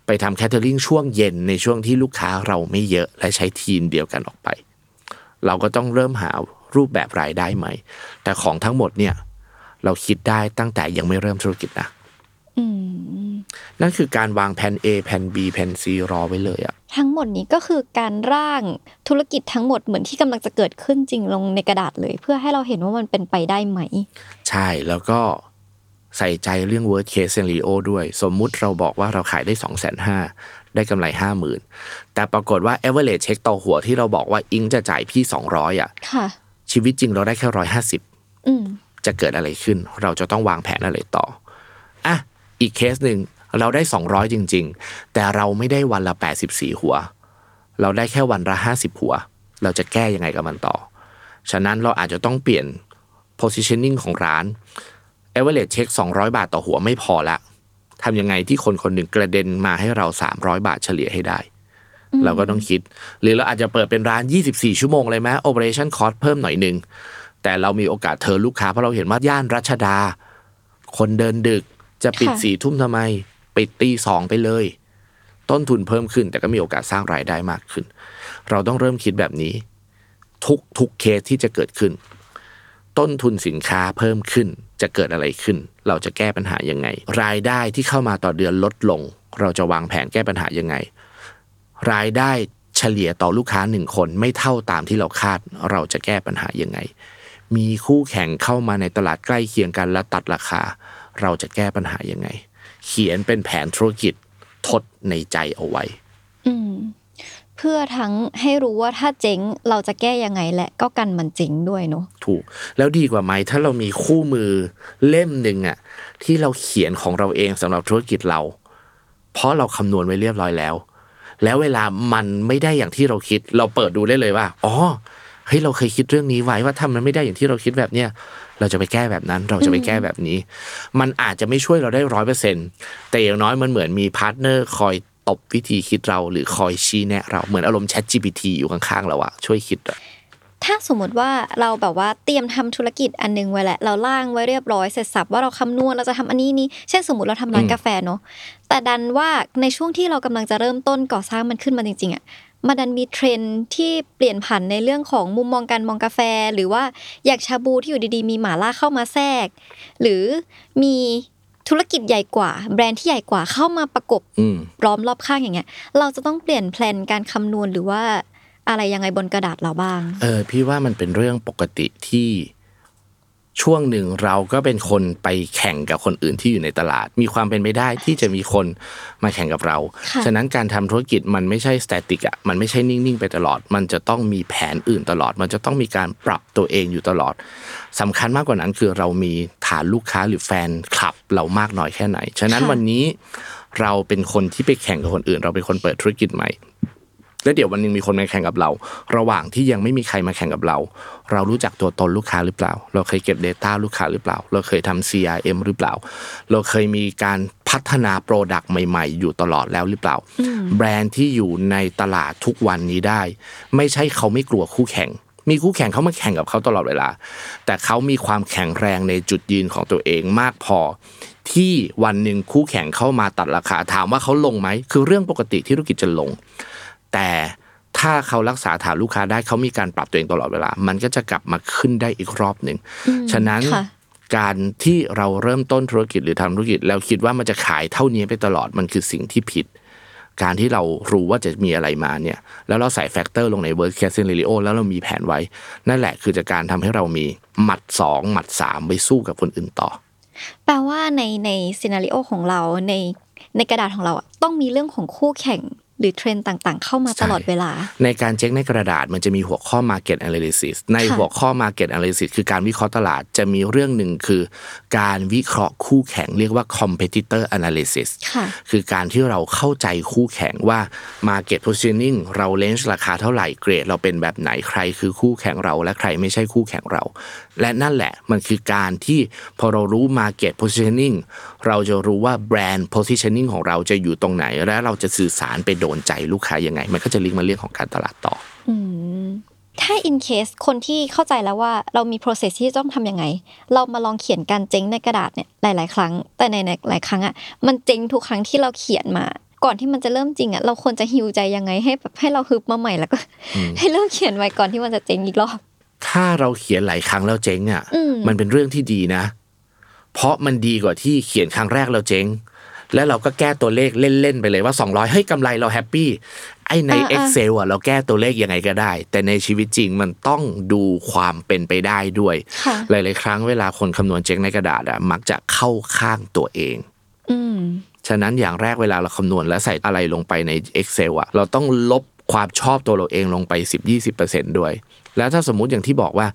ไปทำแคทเทอริงช่วงเย็นในช่วงที่ลูกค้าเราไม่เยอะและใช้ทีมเดียวกันออกไป เราก็ต้องเริ่มหารูปแบบรายได้ใหม่ แต่ของทั้งหมดเนี่ย เราคิดได้ตั้งแต่ยังไม่เริ่มธุรกิจนะอืมนั่นคือการวางแผน A แผน B แผน C รอไว้เลยอะทั้งหมดนี้ก็คือการร่างธุรกิจทั้งหมดเหมือนที่กำลังจะเกิดขึ้นจริงลงในกระดาษเลย เพื่อให้เราเห็นว่ามันเป็นไปได้ไหม ใช่แล้วก็ ใส่ใจเรื่อง worst case scenario ด้วย สมมุติเราบอกว่าเราขายได้ 2 5 0 0 0ได้กำไร 50,000 แต่ปรากฏว่า average เช็คต่อหัวที่เราบอกว่าอิงจะจ่ายพี่ 200อะค่ะชีวิตจริงเราได้แค่150อืมจะเกิดอะไรขึ้น เราจะต้องวางแผนอะไรต่ออะอีกเคสหนึ่งเราได้ 200 จริง ๆ แต่เราไม่ได้วันละ 84 หัว เราได้แค่วันละ 50 หัว เราจะแก้ยังไงกับมันต่อ ฉะนั้นเราอาจจะต้องเปลี่ยน positioning ของร้าน average เช็ค 200 บาทต่อหัวไม่พอละทำยังไงที่คนคนหนึ่งกระเด็นมาให้เรา 300 บาทเฉลี่ยให้ได้ เราก็ต้องคิด หรือเราอาจจะเปิดเป็นร้าน 24 ชั่วโมงเลยไหม operation cost เพิ่มหน่อยหนึ่งแต่เรามีโอกาสเธอลูกค้า เพราะเราเห็นว่าย่านรัชดา คนเดินดึกจะปิดค่ะสี่ทุ่มทำไม ปิดตีสองไปเลย ต้นทุนเพิ่มขึ้น แต่ก็มีโอกาสสร้างรายได้มากขึ้น เราต้องเริ่มคิดแบบนี้ ทุกทุกเคสที่จะเกิดขึ้น ต้นทุนสินค้าเพิ่มขึ้น จะเกิดอะไรขึ้น เราจะแก้ปัญหายังไง รายได้ที่เข้ามาต่อเดือนลดลง เราจะวางแผนแก้ปัญหายังไง รายได้เฉลี่ยต่อลูกค้าหนึ่งคนไม่เท่าตามที่เราคาด เราจะแก้ปัญหายังไง มีคู่แข่งเข้ามาในตลาดใกล้เคียงกันและตัดราคา เราจะแก้ปัญหายังไง เขียนเป็นแผนธุรกิจทดในใจเอาไว้ อืม เพื่อทั้งให้รู้ว่าถ้าเจ๊งเราจะแก้ยังไงและก็กันมันเจ๊งด้วยเนาะถูก แล้วดีกว่าไหมถ้าเรามีคู่มือเล่มหนึ่งอะที่เราเขียนของเราเองสำหรับธุรกิจเรา เพราะเราคำนวณไว้เรียบร้อยแล้ว แล้วเวลามันไม่ได้อย่างที่เราคิด เราเปิดดูได้เลยว่าอ๋อเฮ้ยเราเคยคิดเรื่องนี้ไว้ว่าถ้ามันไม่ได้อย่างที่เราคิดแบบเนี้ยเราจะไปแก้แบบนั้น เราจะไปแก้แบบนี้ มันอาจจะไม่ช่วยเราได้ร้อยเปอร์เซ็นแต่อย่างน้อยมันเหมือนมี partner คอย ตบวิธีคิดเราหรือคอยชี้แนะเราเหมือนอารมณ์ Chat GPT อยู่ข้างๆเราอะช่วยคิดอะถ้าสมมติว่าเราแบบว่าเตรียมทำธุรกิจอันนึงไว้แหละ เราร่างไว้เรียบร้อยเสร็จสับว่าเราคำนวณเราจะทำอันนี้นี้เช่นสมมติเราทำร้านกาแฟเนาะแต่ดันว่าในช่วงที่เรากำลังจะเริ่มต้นก่อสร้างมันขึ้นมาจริงๆอะมันดันมีเทรนด์ที่เปลี่ยนผันในเรื่องของมุมมองการมองกาแฟ หรือว่าอย่างชาบูที่อยู่ดีๆ มีหม่าล่าเข้ามาแทรก หรือมี ธุรกิจใหญ่กว่า แบรนด์ที่ใหญ่กว่าเข้ามาประกบอืมล้อมรอบข้างอย่างเงี้ย เราจะต้องเปลี่ยน plan การคำนวณหรือว่าอะไรยังไงบนกระดาษเราบ้าง เออพี่ว่ามันเป็นเรื่องปกติที่ ช่วงหนึ่งเราก็เป็นคนไปแข่งกับคนอื่นที่อยู่ในตลาด มีความเป็นไปได้ที่จะมีคนมาแข่งกับเราค่ะฉะนั้นการทำธุรกิจมันไม่ใช่ static อะมันไม่ใช่นิ่งๆไปตลอด มันจะต้องมีแผนอื่นตลอด มันจะต้องมีการปรับตัวเองอยู่ตลอดสำคัญมากกว่านั้นคือเรามีฐานลูกค้าหรือแฟนคลับเรามากน้อยแค่ไหน ฉะนั้นค่ะวันนี้เราเป็นคนที่ไปแข่งกับคนอื่น เราเป็นคนเปิดธุรกิจใหม่ แล้วเดี๋ยววันหนึงมีคนมาแข่งกับเรา ระหว่างที่ยังไม่มีใครมาแข่งกับเรา เรารู้จักตัวตนลูกค้าหรือเปล่า เราเคยเก็บ Data ลูกค้าหรือเปล่า เราเคยทำ CRM หรือเปล่า เราเคยมีการพัฒนาโปรดักต์ใหม่ๆ อยู่ตลอดแล้วหรือเปล่า แบรนด์ที่อยู่ในตลาดทุกวันนี้ได้ ไม่ใช่เขาไม่กลัวคู่แข่งมีคู่แข่งเขามาแข่งกับเขาตลอดเวลา แต่เขามีความแข็งแรงในจุดยืนของตัวเองมากพอ ที่วันหนึ่งคู่แข่งเข้ามาตัดราคาถามว่าเขาลงไหม คือเรื่องปกติที่ธุรกิจจะลง แต่ถ้าเขารักษาฐานลูกค้าได้เขามีการปรับตัวเองตลอดเวลา มันก็จะกลับมาขึ้นได้อีกรอบหนึ่งฉะนั้นค่ะการที่เราเริ่มต้นธุรกิจหรือทำธุรกิจ แล้วคิดว่ามันจะขายเท่านี้ไปตลอดมันคือสิ่งที่ผิด การที่เรารู้ว่าจะมีอะไรมาเนี่ยแล้วเราใส่ factor ลงใน worst case scenario แล้วเรามีแผนไว้ นั่นแหละคือจากการทำให้เรามีหมัดสองหมัดสามไปสู้กับคนอื่นต่อ แปลว่าในใน scenario ของเราในในกระดาษของเราอะต้องมีเรื่องของคู่แข่ง หรือเทรนด์ต่างๆ เข้ามาตลอดเวลา ในการเช็คในกระดาษมันจะมีหัวข้อ Market Analysis ในค่ะหัวข้อ Market Analysis คือการวิเคราะห์ตลาดจะมีเรื่องหนึ่งคือ การวิเคราะห์คู่แข่งเรียกว่า Competitor Analysis ค่ะคือการที่เราเข้าใจคู่แข่งว่า Market Positioning เราเลนส์ราคาเท่าไหร่เกรด เราเป็นแบบไหนใครคือคู่แข่งเราและใครไม่ใช่คู่แข่งเรา และนั่นแหละมันคือการที่พอเรารู้ Market Positioning เราจะรู้ว่า Brand Positioning ของเราจะอยู่ตรงไหน และเราจะสื่อสารไปโดนใจลูกค้ายังไง มันก็จะลิงก์มาเรื่องของการตลาดต่ออืมถ้า in case คนที่เข้าใจแล้วว่าเรามี process ที่ต้องทำยังไง เรามาลองเขียนการเจ๊งในกระดาษเนี่ยหลาย ๆ ครั้ง แต่ในหลายๆครั้งอะมันเจ๊งทุกครั้งที่เราเขียนมาก่อนที่มันจะเริ่มจริงอะเราควรจะฮิวใจยังไงให้แบบให้เราฮึบมาใหม่แล้วก็ ให้เริ่มเขียนไว้ก่อนที่มันจะเจ๊งอีกรอบ ถ้าเราเขียนหลายครั้งแล้วเจ๊งอะอืมมันเป็นเรื่องที่ดีนะ เพราะมันดีกว่าที่เขียนครั้งแรกเราเจ๊ง แล้วเราก็แก้ตัวเลขเล่นๆไปเลยว่า 200เฮ้ยกำไรเราแฮปปี้ไอ้ในอ่าอ่า Excel อะเราแก้ตัวเลขยังไงก็ได้ แต่ในชีวิตจริงมันต้องดูความเป็นไปได้ด้วยค่ะหลาย ๆ ครั้งเวลาคนคำนวณเจ๊งในกระดาษอะมักจะเข้าข้างตัวเองอืมฉะนั้นอย่างแรกเวลาเราคำนวณและใส่อะไรลงไปใน Excel อะเราต้องลบความชอบตัวเราเองลงไป 10-20%ด้วย แล้วถ้าสมมุติอย่างที่บอกว่า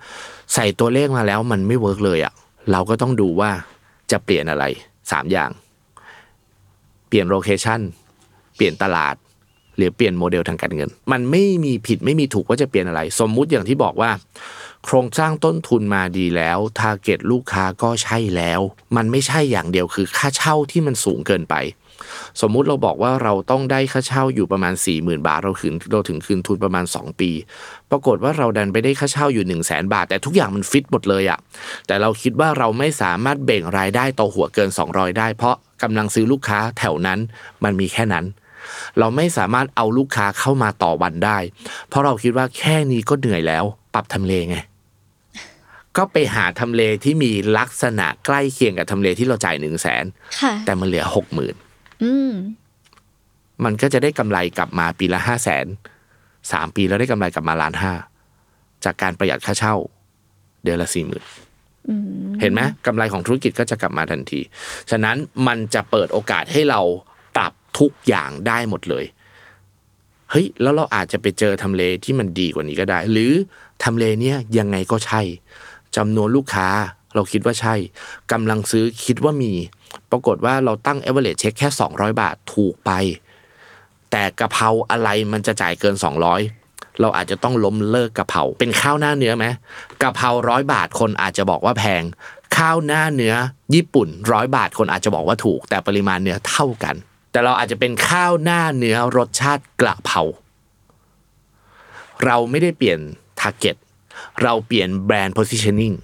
ใส่ตัวเลขมาแล้วมันไม่ work เลยอะเราก็ต้องดูว่าจะเปลี่ยนอะไร3อย่าง เปลี่ยน location เปลี่ยนตลาด หรือเปลี่ยนโมเดลทางการเงิน มันไม่มีผิดไม่มีถูกว่าจะเปลี่ยนอะไร สมมุติอย่างที่บอกว่า โครงสร้างต้นทุนมาดีแล้วทาร์เก็ตลูกค้าก็ใช่แล้ว มันไม่ใช่อย่างเดียวคือค่าเช่าที่มันสูงเกินไป สมมุติเราบอกว่าเราต้องได้ค่าเช่าอยู่ประมาณ 4 0,000 บาท เราคืนเราถึงคืนทุนประมาณ 2 ปี ปรากฏว่าเราดันไปได้ค่าเช่าอยู่ 1 0 0 0 0แบาท แต่ทุกอย่างมันฟิตหมดเลยอะแต่เราคิดว่าเราไม่สามารถเบ่งรายได้ต่อหัวเกิน 200 ได้ เพราะกำลังซื้อลูกค้าแถวนั้นมันมีแค่นั้นเราไม่สามารถเอาลูกค้าเข้ามาต่อวันได้ เพราะเราคิดว่าแค่นี้ก็เหนื่อยแล้ว ปรับทำเลไง ก็ไปหาทำเลที่มีลักษณะใกล้เคียงกับทำเลที่เราจ่ายหนึ่งแสนค่ะแต่มันเหลือหกหมื่นอื มมันก็จะได้กำไรกลับมาปีละห้าแสนสามปีแล้วได้กำไรกลับมาล้านห้าจากการประหยัดค่าเช่า เดือนละสี่หมื่นเห็นไหมกำไรของธุรกิจก็จะกลับมาทันที ฉะนั้นมันจะเปิดโอกาสให้เราปรับทุกอย่างได้หมดเลยเฮ้ยแล้วเราอาจจะไปเจอทำเลที่มันดีกว่านี้ก็ได้ หรือทำเลเนี้ยยังไงก็ใช่จำนวนลูกค้าเราคิดว่าใช่กำลังซื้อคิดว่ามี ปรากฏว่าเราตั้ง average check แค่ 200 บาทถูกไป แต่กะเพราอะไรมันจะจ่ายเกิน 200 เราอาจจะต้องล้มเลิกกะเพราเป็นข้าวหน้าเนื้อไหมกะเพราร้อยบาทคนอาจจะบอกว่าแพง ข้าวหน้าเนื้อ ญี่ปุ่นร้อยบาทคนอาจจะบอกว่าถูก แต่ปริมาณเนื้อเท่ากัน แต่เราอาจจะเป็นข้าวหน้าเนื้อรสชาติกระเพราเราไม่ได้เปลี่ยน target เราเปลี่ยนแบรนด์ positioning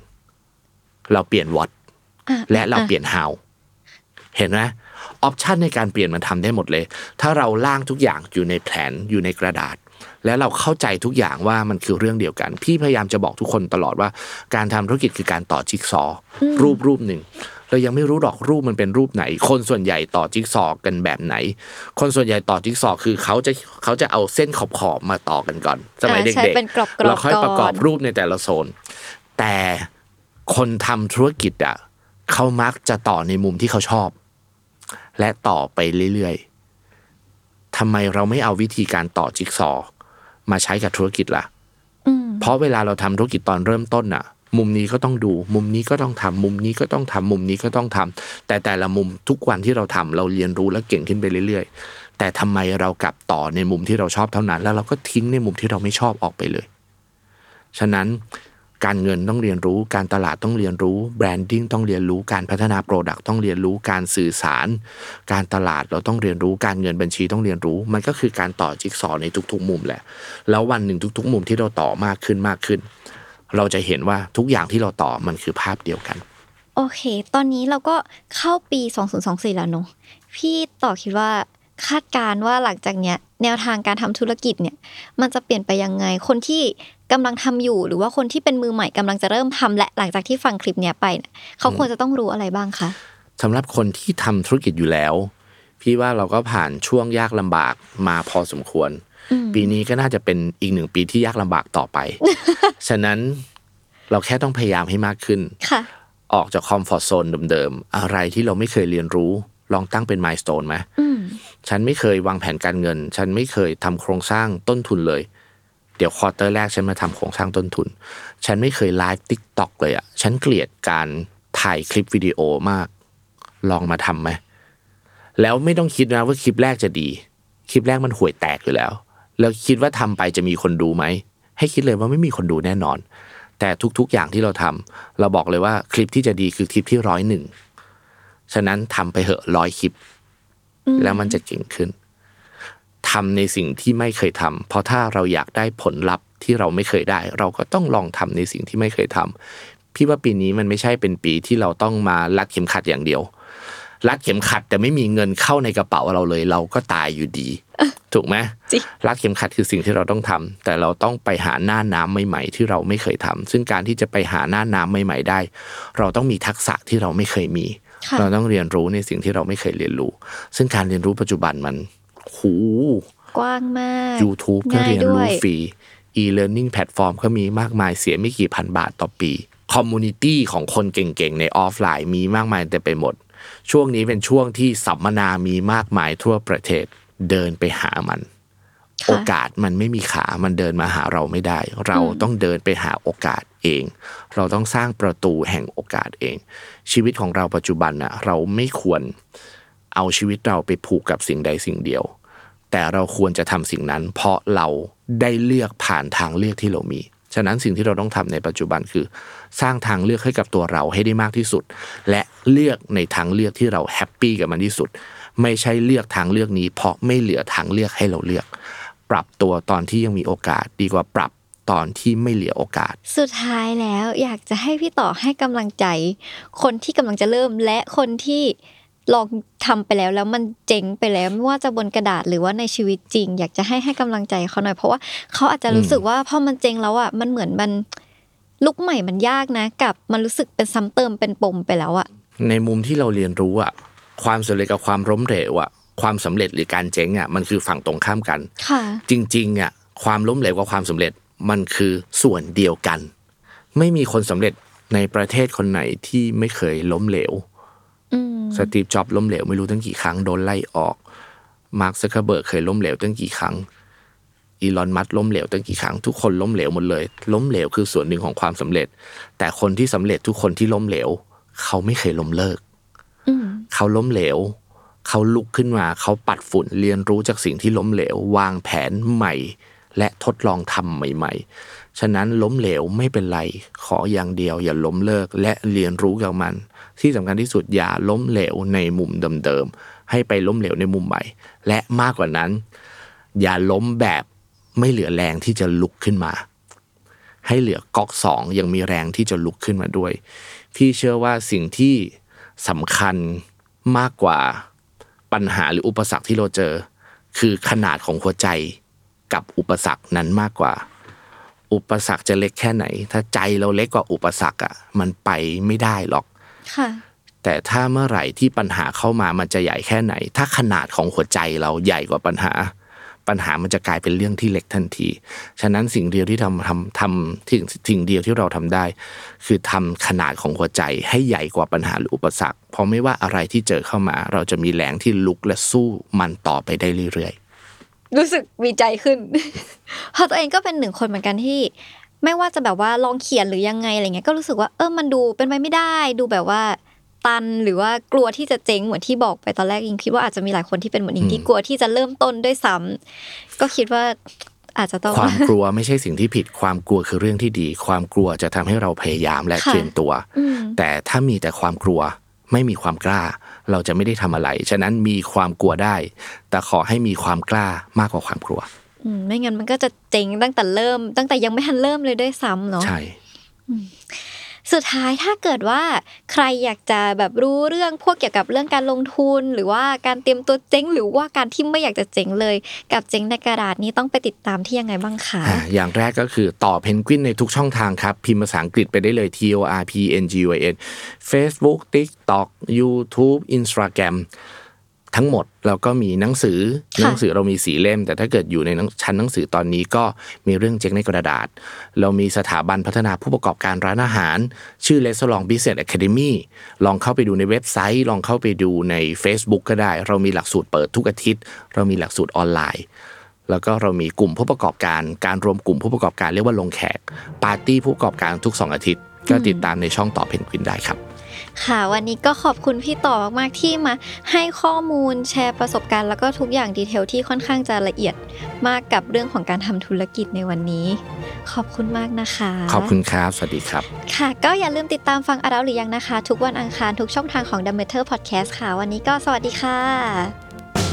เราเปลี่ยน what อะและเราอะเปลี่ยน how เห็นไหมออปชันในการเปลี่ยนมันทำได้หมดเลย ถ้าเราล่างทุกอย่างอยู่ในแผนอยู่ในกระดาษ และเราเข้าใจทุกอย่างว่ามันคือเรื่องเดียวกัน พี่พยายามจะบอกทุกคนตลอดว่า การทำธุรกิจคือการต่อจิ๊กซอว์รูปรูปหนึ่งเรายังไม่รู้หรอกรูปมันเป็นรูปไหน คนส่วนใหญ่ต่อจิ๊กซอว์กันแบบไหน คนส่วนใหญ่ต่อจิ๊กซอว์คือเขาจะเขาจะเอาเส้นขอบขอบๆมาต่อกันก่อน สมัยอ่าเด็ใช่กเป็นกรอบๆๆเราค่อยประกอบก่อนรูปในแต่ละโซน แต่คนทำธุรกิจอะเขามักจะต่อในมุมที่เขาชอบ และต่อไปเรื่อยๆทำไมเราไม่เอาวิธีการต่อจิ๊กซอว์มาใช้กับธุรกิจล่ะอืมเพราะเวลาเราทำธุรกิจตอนเริ่มต้นน่ะ มุมนี้ก็ต้องดู มุมนี้ก็ต้องทำมุมนี้ก็ต้องทำมุมนี้ก็ต้องทำแต่แต่ละมุมทุกวันที่เราทำเราเรียนรู้และเก่งขึ้นไปเรื่อย ๆ แต่ทำไมเรากลับต่อในมุมที่เราชอบเท่านั้น แล้วเราก็ทิ้งในมุมที่เราไม่ชอบออกไปเลย ฉะนั้น การเงินต้องเรียนรู้ การตลาดต้องเรียนรู้ branding ต้องเรียนรู้การพัฒนา product ต้องเรียนรู้การสื่อสาร การตลาดเราต้องเรียนรู้การเงินบัญชีต้องเรียนรู้ มันก็คือการต่อจิ๊กซอว์ในทุกๆ มุมแหละ แล้ววันหนึ่งทุก ๆ มุมที่เราต่อมากขึ้นมากขึ้น เราจะเห็นว่าทุกอย่างที่เราต่อมันคือภาพเดียวกัน โอเค ตอนนี้เราก็เข้าปี 2024 แล้วเนอะพี่ต่อคิดว่าคาดการณ์ว่าหลังจากเนี้ยแนวทางการทำธุรกิจเนี่ย มันจะเปลี่ยนไปยังไง คนที่ กำลังทำอยู่ หรือว่าคนที่เป็นมือใหม่กำลังจะเริ่มทำและหลังจากที่ฟังคลิปเนี้ยไปเนี่ยเขาควรจะต้องรู้อะไรบ้างคะสำหรับคนที่ทำธุรกิจอยู่แล้ว พี่ว่าเราก็ผ่านช่วงยากลำบากมาพอสมควร ปีนี้ก็น่าจะเป็นอีกหนึ่งปีที่ยากลำบากต่อไป ฉะนั้นเราแค่ต้องพยายามให้มากขึ้นค่ะออกจาก comfort zone เดิมๆ อะไรที่เราไม่เคยเรียนรู้ ลองตั้งเป็นมายส t ตนไหมอืมฉันไม่เคยวางแผนการเงิน ฉันไม่เคยทำโครงสร้างต้นทุนเลย เดี๋ยว quarter แรกฉันมาทำโครงสร้างต้นทุน ฉันไม่เคย live TikTok เลยอะ่ะฉันเกลียดการถ่ายคลิปวิดีโอมาก ลองมาทำไหมแล้วไม่ต้องคิดนะว่าคลิปแรกจะดี คลิปแรกมันห่วยแตกอยู่แล้ว แล้วคิดว่าทำไปจะมีคนดูไหม ให้คิดเลยว่าไม่มีคนดูแน่นอน แต่ทุกๆอย่างที่เราทำเราบอกเลยว่าคลิปที่จะดีคือคลิปที่ร้อยหนึ่งฉะนั้นทำไปเหอะร้อยคลิป แล้วมันจะเก่งขึ้น ทำในสิ่งที่ไม่เคยทำเพราะถ้าเราอยากได้ผลลัพธ์ที่เราไม่เคยได้ เราก็ต้องลองทำในสิ่งที่ไม่เคยทำพี่ว่าปีนี้มันไม่ใช่เป็นปีที่เราต้องมารัดเข็มขัดอย่างเดียว รัดเข็มขัดแต่ไม่มีเงินเข้าในกระเป๋าเราเลย เราก็ตายอยู่ดี ถูกไหมจริงรัดเข็มขัดคือสิ่งที่เราต้องทำแต่เราต้องไปหาหน้าน้ำใหม่ ๆ ที่เราไม่เคยทำซึ่งการที่จะไปหาหน้าน้ำใหม่ ๆ ได้ เราต้องมีทักษะที่เราไม่เคยมีค่ะเราต้องเรียนรู้ในสิ่งที่เราไม่เคยเรียนรู้ ซึ่งการเรียนรู้ปัจจุบันมัน หู กว้างมาก YouTube ก็ง่ายเรียนด้รู้วยฟรี e-learning แพลตฟอร์มก็มีมากมายเสียไม่กี่พันบาทต่อปี community ของคนเก่งๆ ในออฟไลน์มีมากมายแต่ไปหมด ช่วงนี้เป็นช่วงที่สัมมนามีมากมายทั่วประเทศเดินไปหามัน โอกาสมันไม่มีขามันเดินมาหาเราไม่ได้ เราต้องเดินไปหาโอกาสเอง เราต้องสร้างประตูแห่งโอกาสเอง ชีวิตของเราปัจจุบันน่ะเราไม่ควร เอาชีวิตเราไปผูกกับสิ่งใดสิ่งเดียว แต่เราควรจะทำสิ่งนั้น เพราะเราได้เลือกผ่านทางเลือกที่เรามี ฉะนั้นสิ่งที่เราต้องทำในปัจจุบันคือ สร้างทางเลือกให้กับตัวเราให้ได้มากที่สุด และเลือกในทางเลือกที่เราแฮปปี้กับมันที่สุด ไม่ใช่เลือกทางเลือกนี้ เพราะไม่เหลือทางเลือกให้เราเลือก ปรับตัวตอนที่ยังมีโอกาสดีกว่าปรับตอนที่ไม่เหลือโอกาส สุดท้ายแล้วอยากจะให้พี่ต่อให้กำลังใจ คนที่กำลังจะเริ่มและคนที่ ลองทำไปแล้วแล้วมันเจ๋งไปแล้วไม่ว่าจะบนกระดาษหรือว่าในชีวิตจริง อยากจะให้ให้กำลังใจเขาหน่อยเพราะว่าเขาอาจจะรู้สึกว่าพอมันเจ๋งแล้วอะมันเหมือนมันลุกใหม่มันยากนะ กับมันรู้สึกเป็นซ้ำเติมเป็นปมไปแล้วอะในมุมที่เราเรียนรู้อะความสำเร็จกับความล้มเหลวอะความสำเร็จหรือการเจ๊งอะมันคือฝั่งตรงข้ามกันค่ะจริงๆอะความล้มเหลวกับความสำเร็จมันคือส่วนเดียวกัน ไม่มีคนสำเร็จในประเทศคนไหนที่ไม่เคยล้มเหลวอืม สตีฟจ็อบส์ล้มเหลวไม่รู้ตั้งกี่ครั้งโดนไล่ออก มาร์คซักเคอร์เบิร์กเคยล้มเหลวตั้งกี่ครั้ง อีลอนมัสก์ล้มเหลวตั้งกี่ครั้ง ทุกคนล้มเหลวหมดเลย ล้มเหลวคือส่วนหนึ่งของความสำเร็จ แต่คนที่สำเร็จทุกคนที่ล้มเหลว เขาไม่เคยล้มเลิกอืมเขาล้มเหลว เขาลุกขึ้นมาเขาปัดฝุ่นเรียนรู้จากสิ่งที่ล้มเหลว วางแผนใหม่ และทดลองทำใหม่ ๆ ฉะนั้นล้มเหลวไม่เป็นไร ขออย่างเดียวอย่าล้มเลิกและเรียนรู้กับมัน ที่สำคัญที่สุดอย่าล้มเหลวในมุมเดิมๆให้ไปล้มเหลวในมุมใหม่ และมากกว่านั้น อย่าล้มแบบไม่เหลือแรงที่จะลุกขึ้นมา ให้เหลือก๊อกสองยังมีแรงที่จะลุกขึ้นมาด้วย พี่เชื่อว่าสิ่งที่สำคัญมากกว่าปัญหาหรืออุปสรรคที่เราเจอ คือขนาดของหัวใจกับอุปสรรคนั้นมากกว่า อุปสรรคจะเล็กแค่ไหน ถ้าใจเราเล็กกว่าอุปสรรคอะมันไปไม่ได้หรอก แต่ถ้าเมื่อไหร่ที่ปัญหาเข้ามามันจะใหญ่แค่ไหน ถ้าขนาดของหัวใจเราใหญ่กว่าปัญหา ปัญหามันจะกลายเป็นเรื่องที่เล็กทันที ฉะนั้นสิ่งเดียวที่ทำทำทำสิ่งสิ่งเดียวที่เราทำได้ คือทำขนาดของหัวใจให้ใหญ่กว่าปัญหาหรืออุปสรรค เพราะไม่ว่าอะไรที่เจอเข้ามา เราจะมีแรงที่ลุกและสู้มันต่อไปได้เรื่อยรู้สึกมีใจขึ้นเพราะตัวเองก็เป็นหนึ่งคนเหมือนกันที่ ไม่ว่าจะแบบว่าลองเขียนหรือยังไงอะไรเงี้ยก็รู้สึกว่าเออมันดูเป็นไปไม่ได้ดูแบบว่าตันหรือว่ากลัวที่จะเจ๊งเหมือนที่บอกไปตอนแรกอิงคิดว่าอาจจะมีหลายคนที่เป็นเหมือนอิงที่กลัวที่จะเริ่มต้นด้วยซ้ำก็คิดว่าอาจจะต้องความกลัวไม่ใช่สิ่งที่ผิดความกลัวคือเรื่องที่ดี ความกลัวจะทำให้เราพยายามและค่ะเตรียมตัวอืมแต่ถ้ามีแต่ความกลัวไม่มีความกล้า เราจะไม่ได้ทำอะไร ฉะนั้นมีความกลัวได้ แต่ขอให้มีความกล้ามากกว่าความกลัวอืม ไม่งั้นมันก็จะเจ๊งตั้งแต่เริ่ม ตั้งแต่ยังไม่ทันเริ่มเลยด้วยซ้ำเนาะใช่สุดท้ายถ้าเกิดว่าใครอยากจะแบบรู้เรื่องพวกเกี่ยวกับเรื่องการลงทุน หรือว่าการเตรียมตัวเจ๊ง หรือว่าการที่ไม่อยากจะเจ๊งเลย กับเจ๊งในกระดาษนี้ต้องไปติดตามที่ยังไงบ้างคะอ่าอย่างแรกก็คือต่อเพนกวินในทุกช่องทางครับ พิมพ์ภาษาอังกฤษไปได้เลย T O R P N G U I N Facebook TikTok YouTube Instagram ทั้งหมดแล้วก็มีหนังสือค่ะหนังสือเรามีสีเล่ม แต่ถ้าเกิดอยู่ในหนังชั้นหนังสือตอนนี้ก็มีเรื่องเจ๊งในกระดาษ เรามีสถาบันพัฒนาผู้ประกอบการร้านอาหาร ชื่อ r e s t a u r a n t Business Academy ลองเข้าไปดูในเว็บไซต์ ลองเข้าไปดูใน Facebook ก็ได้ เรามีหลักสูตรเปิดทุกอาทิตย์ เรามีหลักสูตรออนไลน์แล้วก็เรามีกลุ่มผู้ประกอบการ การรวมกลุ่มผู้ประกอบการเรียกว่าลงแขก ปาร์ตี้ผู้ประกอบการทุก 2 อาทิตย์ ก็ติดตามในช่องต่อเพนกวินได้ครับ ค่ะ วันนี้ก็ขอบคุณพี่ต่อมากๆที่มาให้ข้อมูลแชร์ประสบการณ์ แล้วก็ทุกอย่าง detail ที่ค่อนข้างจะละเอียดมากกับเรื่องของการทำธุรกิจในวันนี้ ขอบคุณมากนะคะ ขอบคุณครับ สวัสดีครับ ค่ะ ก็อย่าลืมติดตามฟังอาราหรือยังนะคะ ทุกวันอังคารทุกช่องทางของ The Matter Podcast ค่ะ วันนี้ก็สวัสดีค่ะ